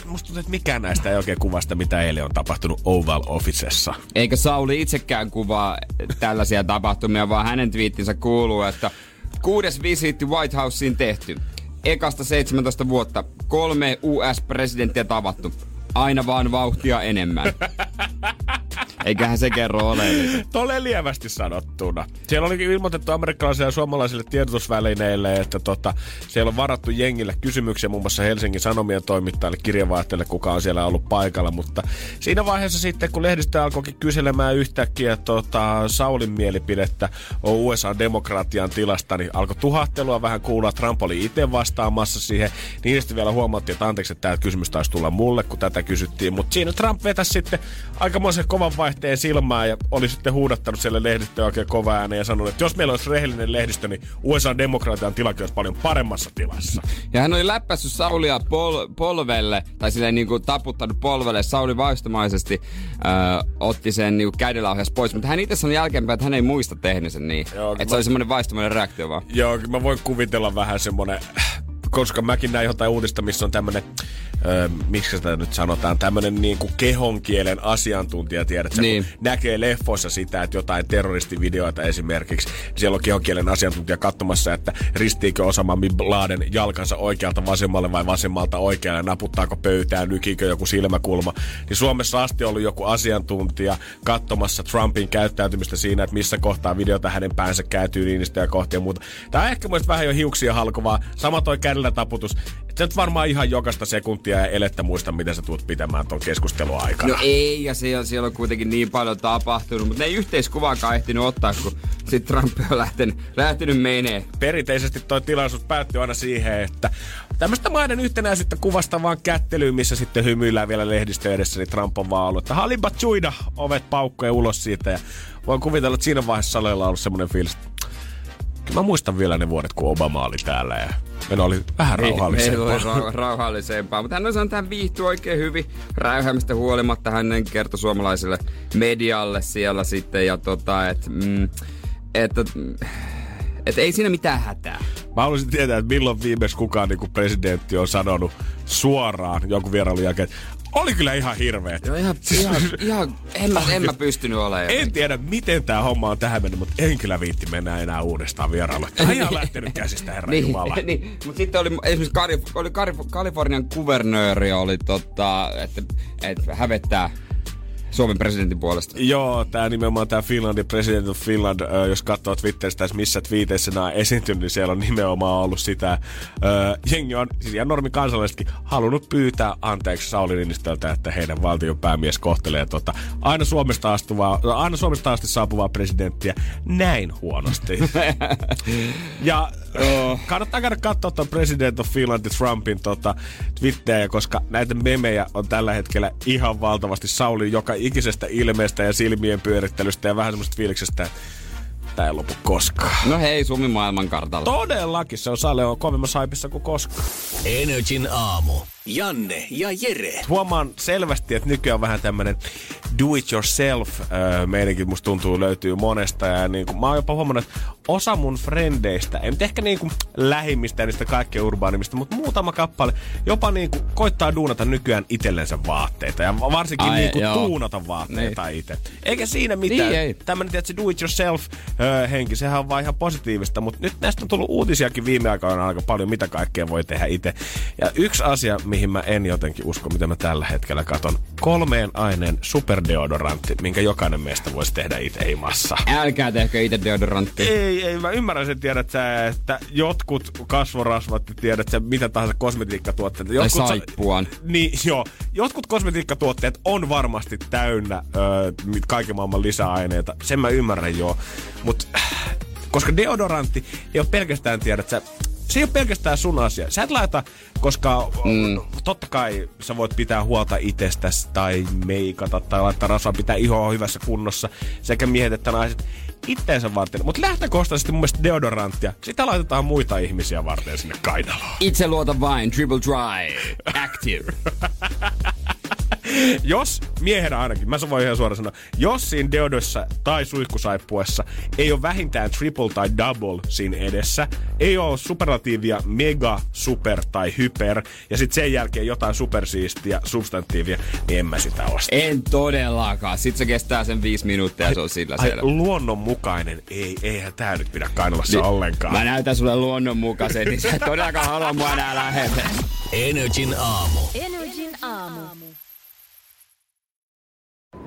musta tuntuu, että mikään näistä ei oikein kuvasta, mitä eilen on tapahtunut Oval Officessa. Eikä Sauli itsekään kuvaa tällaisia tapahtumia, vaan hänen twiittinsä kuuluu, että kuudes visiitti White Houseen tehty. Ekasta 17 vuotta kolme US-presidenttiä tavattu. Aina vaan vauhtia enemmän. Eiköhän se kerro oleellisen. Tole lievästi sanottuna. Siellä oli ilmoitettu amerikkalaisille ja suomalaisille tiedotusvälineille, että tota, siellä on varattu jengille kysymyksiä muun muassa Helsingin Sanomien toimittajille, kirjavaihtajille, kuka on siellä ollut paikalla. Mutta siinä vaiheessa sitten, kun lehdistö alkoikin kyselemään yhtäkkiä tota, Saulin mielipidettä USA-demokratian tilasta, niin alkoi tuhattelua vähän kuulla. Trump oli itse vastaamassa siihen. Niin sitten vielä huomattiin, että anteeksi, että tämä kysymys taisi tulla mulle, kun tätä kysyttiin. Mutta siinä Trump vetäisi sitten aikamoisen kovan vaihteen silmään ja oli sitten huudattanut siellä lehdistöä oikein kova ääneen ja sanonut, että jos meillä olisi rehellinen lehdistö, niin USA-demokratian tilakin olisi paljon paremmassa tilassa. Ja hän oli läppässyt Saulia pol- polvelle, tai silleen niin kuin taputtanut polvelle. Sauli vaistomaisesti äh, otti sen niin kädellä pois, mutta hän itse sanoi jälkeenpäin, että hän ei muista tehnyt sen niin. Joo, että mä... se oli semmoinen vaistomainen reaktio vaan. Joo, mä voin kuvitella vähän semmoinen koska mäkin näin jotain uudista, missä on tämmönen, öö, miksi sitä nyt sanotaan, tämmönen niinku kehonkielen asiantuntija, tiedät niin. näkee leffoissa sitä, että jotain terroristivideoita esimerkiksi, niin siellä on kehonkielen asiantuntija katsomassa, että ristiikö Osama Bin Laden jalkansa oikealta vasemmalle vai vasemmalta oikealle, naputtaako pöytään, nykikö joku silmäkulma. Niin Suomessa asti ollut joku asiantuntija katsomassa Trumpin käyttäytymistä siinä, että missä kohtaa videota hänen päänsä käytyy niistä ja kohti ja muuta. Tämä on ehkä myös vähän jo hiuksia halkovaa. Sama toi kädellä taputus. Et sä nyt varmaan ihan jokaista sekuntia ja elettä muista, miten sä tulet pitämään ton keskustelun aikana. No ei, ja siellä, siellä on kuitenkin niin paljon tapahtunut, mutta ne ei yhteiskuvaakaan ehtinyt ottaa, kun sit Trump on lähtenyt, lähtenyt menee. Perinteisesti toi tilaisuus päättyy aina siihen, että tämmöistä maiden yhtenäisyyttä kuvastavaan kättelyyn, missä sitten hymyillään vielä lehdistö edessä, niin Trump on vaan ollut, että halimpa chuida ovet paukkoja ulos siitä. Ja voin kuvitella, että siinä vaiheessa salella on ollut semmoinen fiilis, Mä muistan vielä ne vuodet, kun Obama oli täällä ja meillä oli vähän rauhallisempaa. Ei, ei rauhallisempaa, mutta hän on sanonut, että hän viihtyy oikein hyvin räyhäämistä huolimatta. Hän kertoi suomalaiselle medialle siellä sitten ja tota, että mm, että et ei siinä mitään hätää. Mä haluaisin tietää, että milloin viimeksi kukaan niin kuin presidentti on sanonut suoraan jonkun vierailun jälkeen, oli kyllä ihan hirveet. Joo, ihan, ihan, ihan en, mä, en mä pystynyt olemaan. En tiedä, miten tämä homma on tähän mennyt, mutta en kyllä viitti mennä enää uudestaan. Tämä ihan lähtenyt käsistä, herra niin, Jumala. niin, mutta sitten oli esimerkiksi Kari, oli Kari, Kalifornian kuvernööri, oli tota, että, että hävettää Suomen presidentin puolesta. Joo, tämä nimenomaan tämä Finlandin President of Finland, äh, jos katsoo Twitteristä, missä twiiteissä nämä on esiintynyt, niin siellä on nimenomaan ollut sitä. Äh, jengi on, siis ihan normi kansalaisetkin, halunnut pyytää anteeksi Sauli Niinistöltä, että heidän valtion päämies kohtelee tota, aina, Suomesta astuvaa, aina Suomesta asti saapuvaa presidenttiä näin huonosti. ja Kannattaa käydä katsoa tuon President of Finland Trumpin tota, Twitteriä, koska näitä memejä on tällä hetkellä ihan valtavasti Sauli joka ikisestä ilmeestä ja silmien pyörittelystä ja vähän semmoista fiiliksestä, että tämä ei lopu koskaan. No hei, Suomi maailmankartalla. Todellakin, se on Sale on kovemmassa haipissa kuin koskaan. Energin aamu. Janne ja Jere. Huomaan selvästi, että nykyään on vähän tämmönen do it yourself öö, meidänkin musta tuntuu löytyy monesta. Ja niin kuin, mä oon jopa huomannut, että osa mun frendeistä, en nyt ehkä niin kuin lähimmistä niistä kaikkein urbaanimmista, mutta muutama kappale jopa niin kuin koittaa duunata nykyään itsellensä vaatteita. Ja varsinkin Ai, niin kuin tuunata vaatteita niin. itse. Eikä siinä mitään. Niin, ei. Tämmönen tietysti do it yourself öö, henki, sehän on vaan ihan positiivista. Mutta nyt näistä on tullut uutisiakin viime aikoina aika paljon, mitä kaikkea voi tehdä itse. Ja yksi asia, mihin mä en jotenkin usko, mitä mä tällä hetkellä katon. Kolmeen aineen superdeodorantti, minkä jokainen meistä voisi tehdä itse himassa. Älkää tehkö itse deodorantti. Ei, ei, mä ymmärrän sen, tiedät sä, että jotkut kasvorasvat, tiedät sä, mitä tahansa kosmetiikkatuotteita. Jotkut, tai saippuan. Sa- niin, joo. Jotkut kosmetiikkatuotteet on varmasti täynnä öö, kaiken maailman lisäaineita. Sen mä ymmärrän joo. Mutta koska deodorantti ei ole pelkästään, tiedät sä, se ei ole pelkästään sun asia. Sä et laita, koska mm. totta kai sä voit pitää huolta itsestäsi tai meikata tai laittaa rasvaa, pitää ihoa hyvässä kunnossa. Sekä miehet että naiset itteensä varten. Mutta lähtökohtaisesti mun mielestä deodoranttia, sitä laitetaan muita ihmisiä varten sinne kainaloon. Itse luota vain, Triple Dry, Active. jos, miehenä ainakin, mä voin ihan suoraan sanoa, jos siinä deodossa tai suihkusaippuessa ei ole vähintään triple tai double siinä edessä, ei ole superlatiivia mega, super tai hyper, ja sitten sen jälkeen jotain supersiistiä substantiivia, niin en mä sitä osta. En todellakaan. Sitten se kestää sen viisi minuuttia ja se on sillä Ai, selvä. luonnonmukainen. Ei, eihän tää nyt pidä kainalassa ollenkaan. Mä näytän sulle luonnonmukaisen, niin sä todellakaan halua mua enää lähelle. Energin aamu. Energin aamu.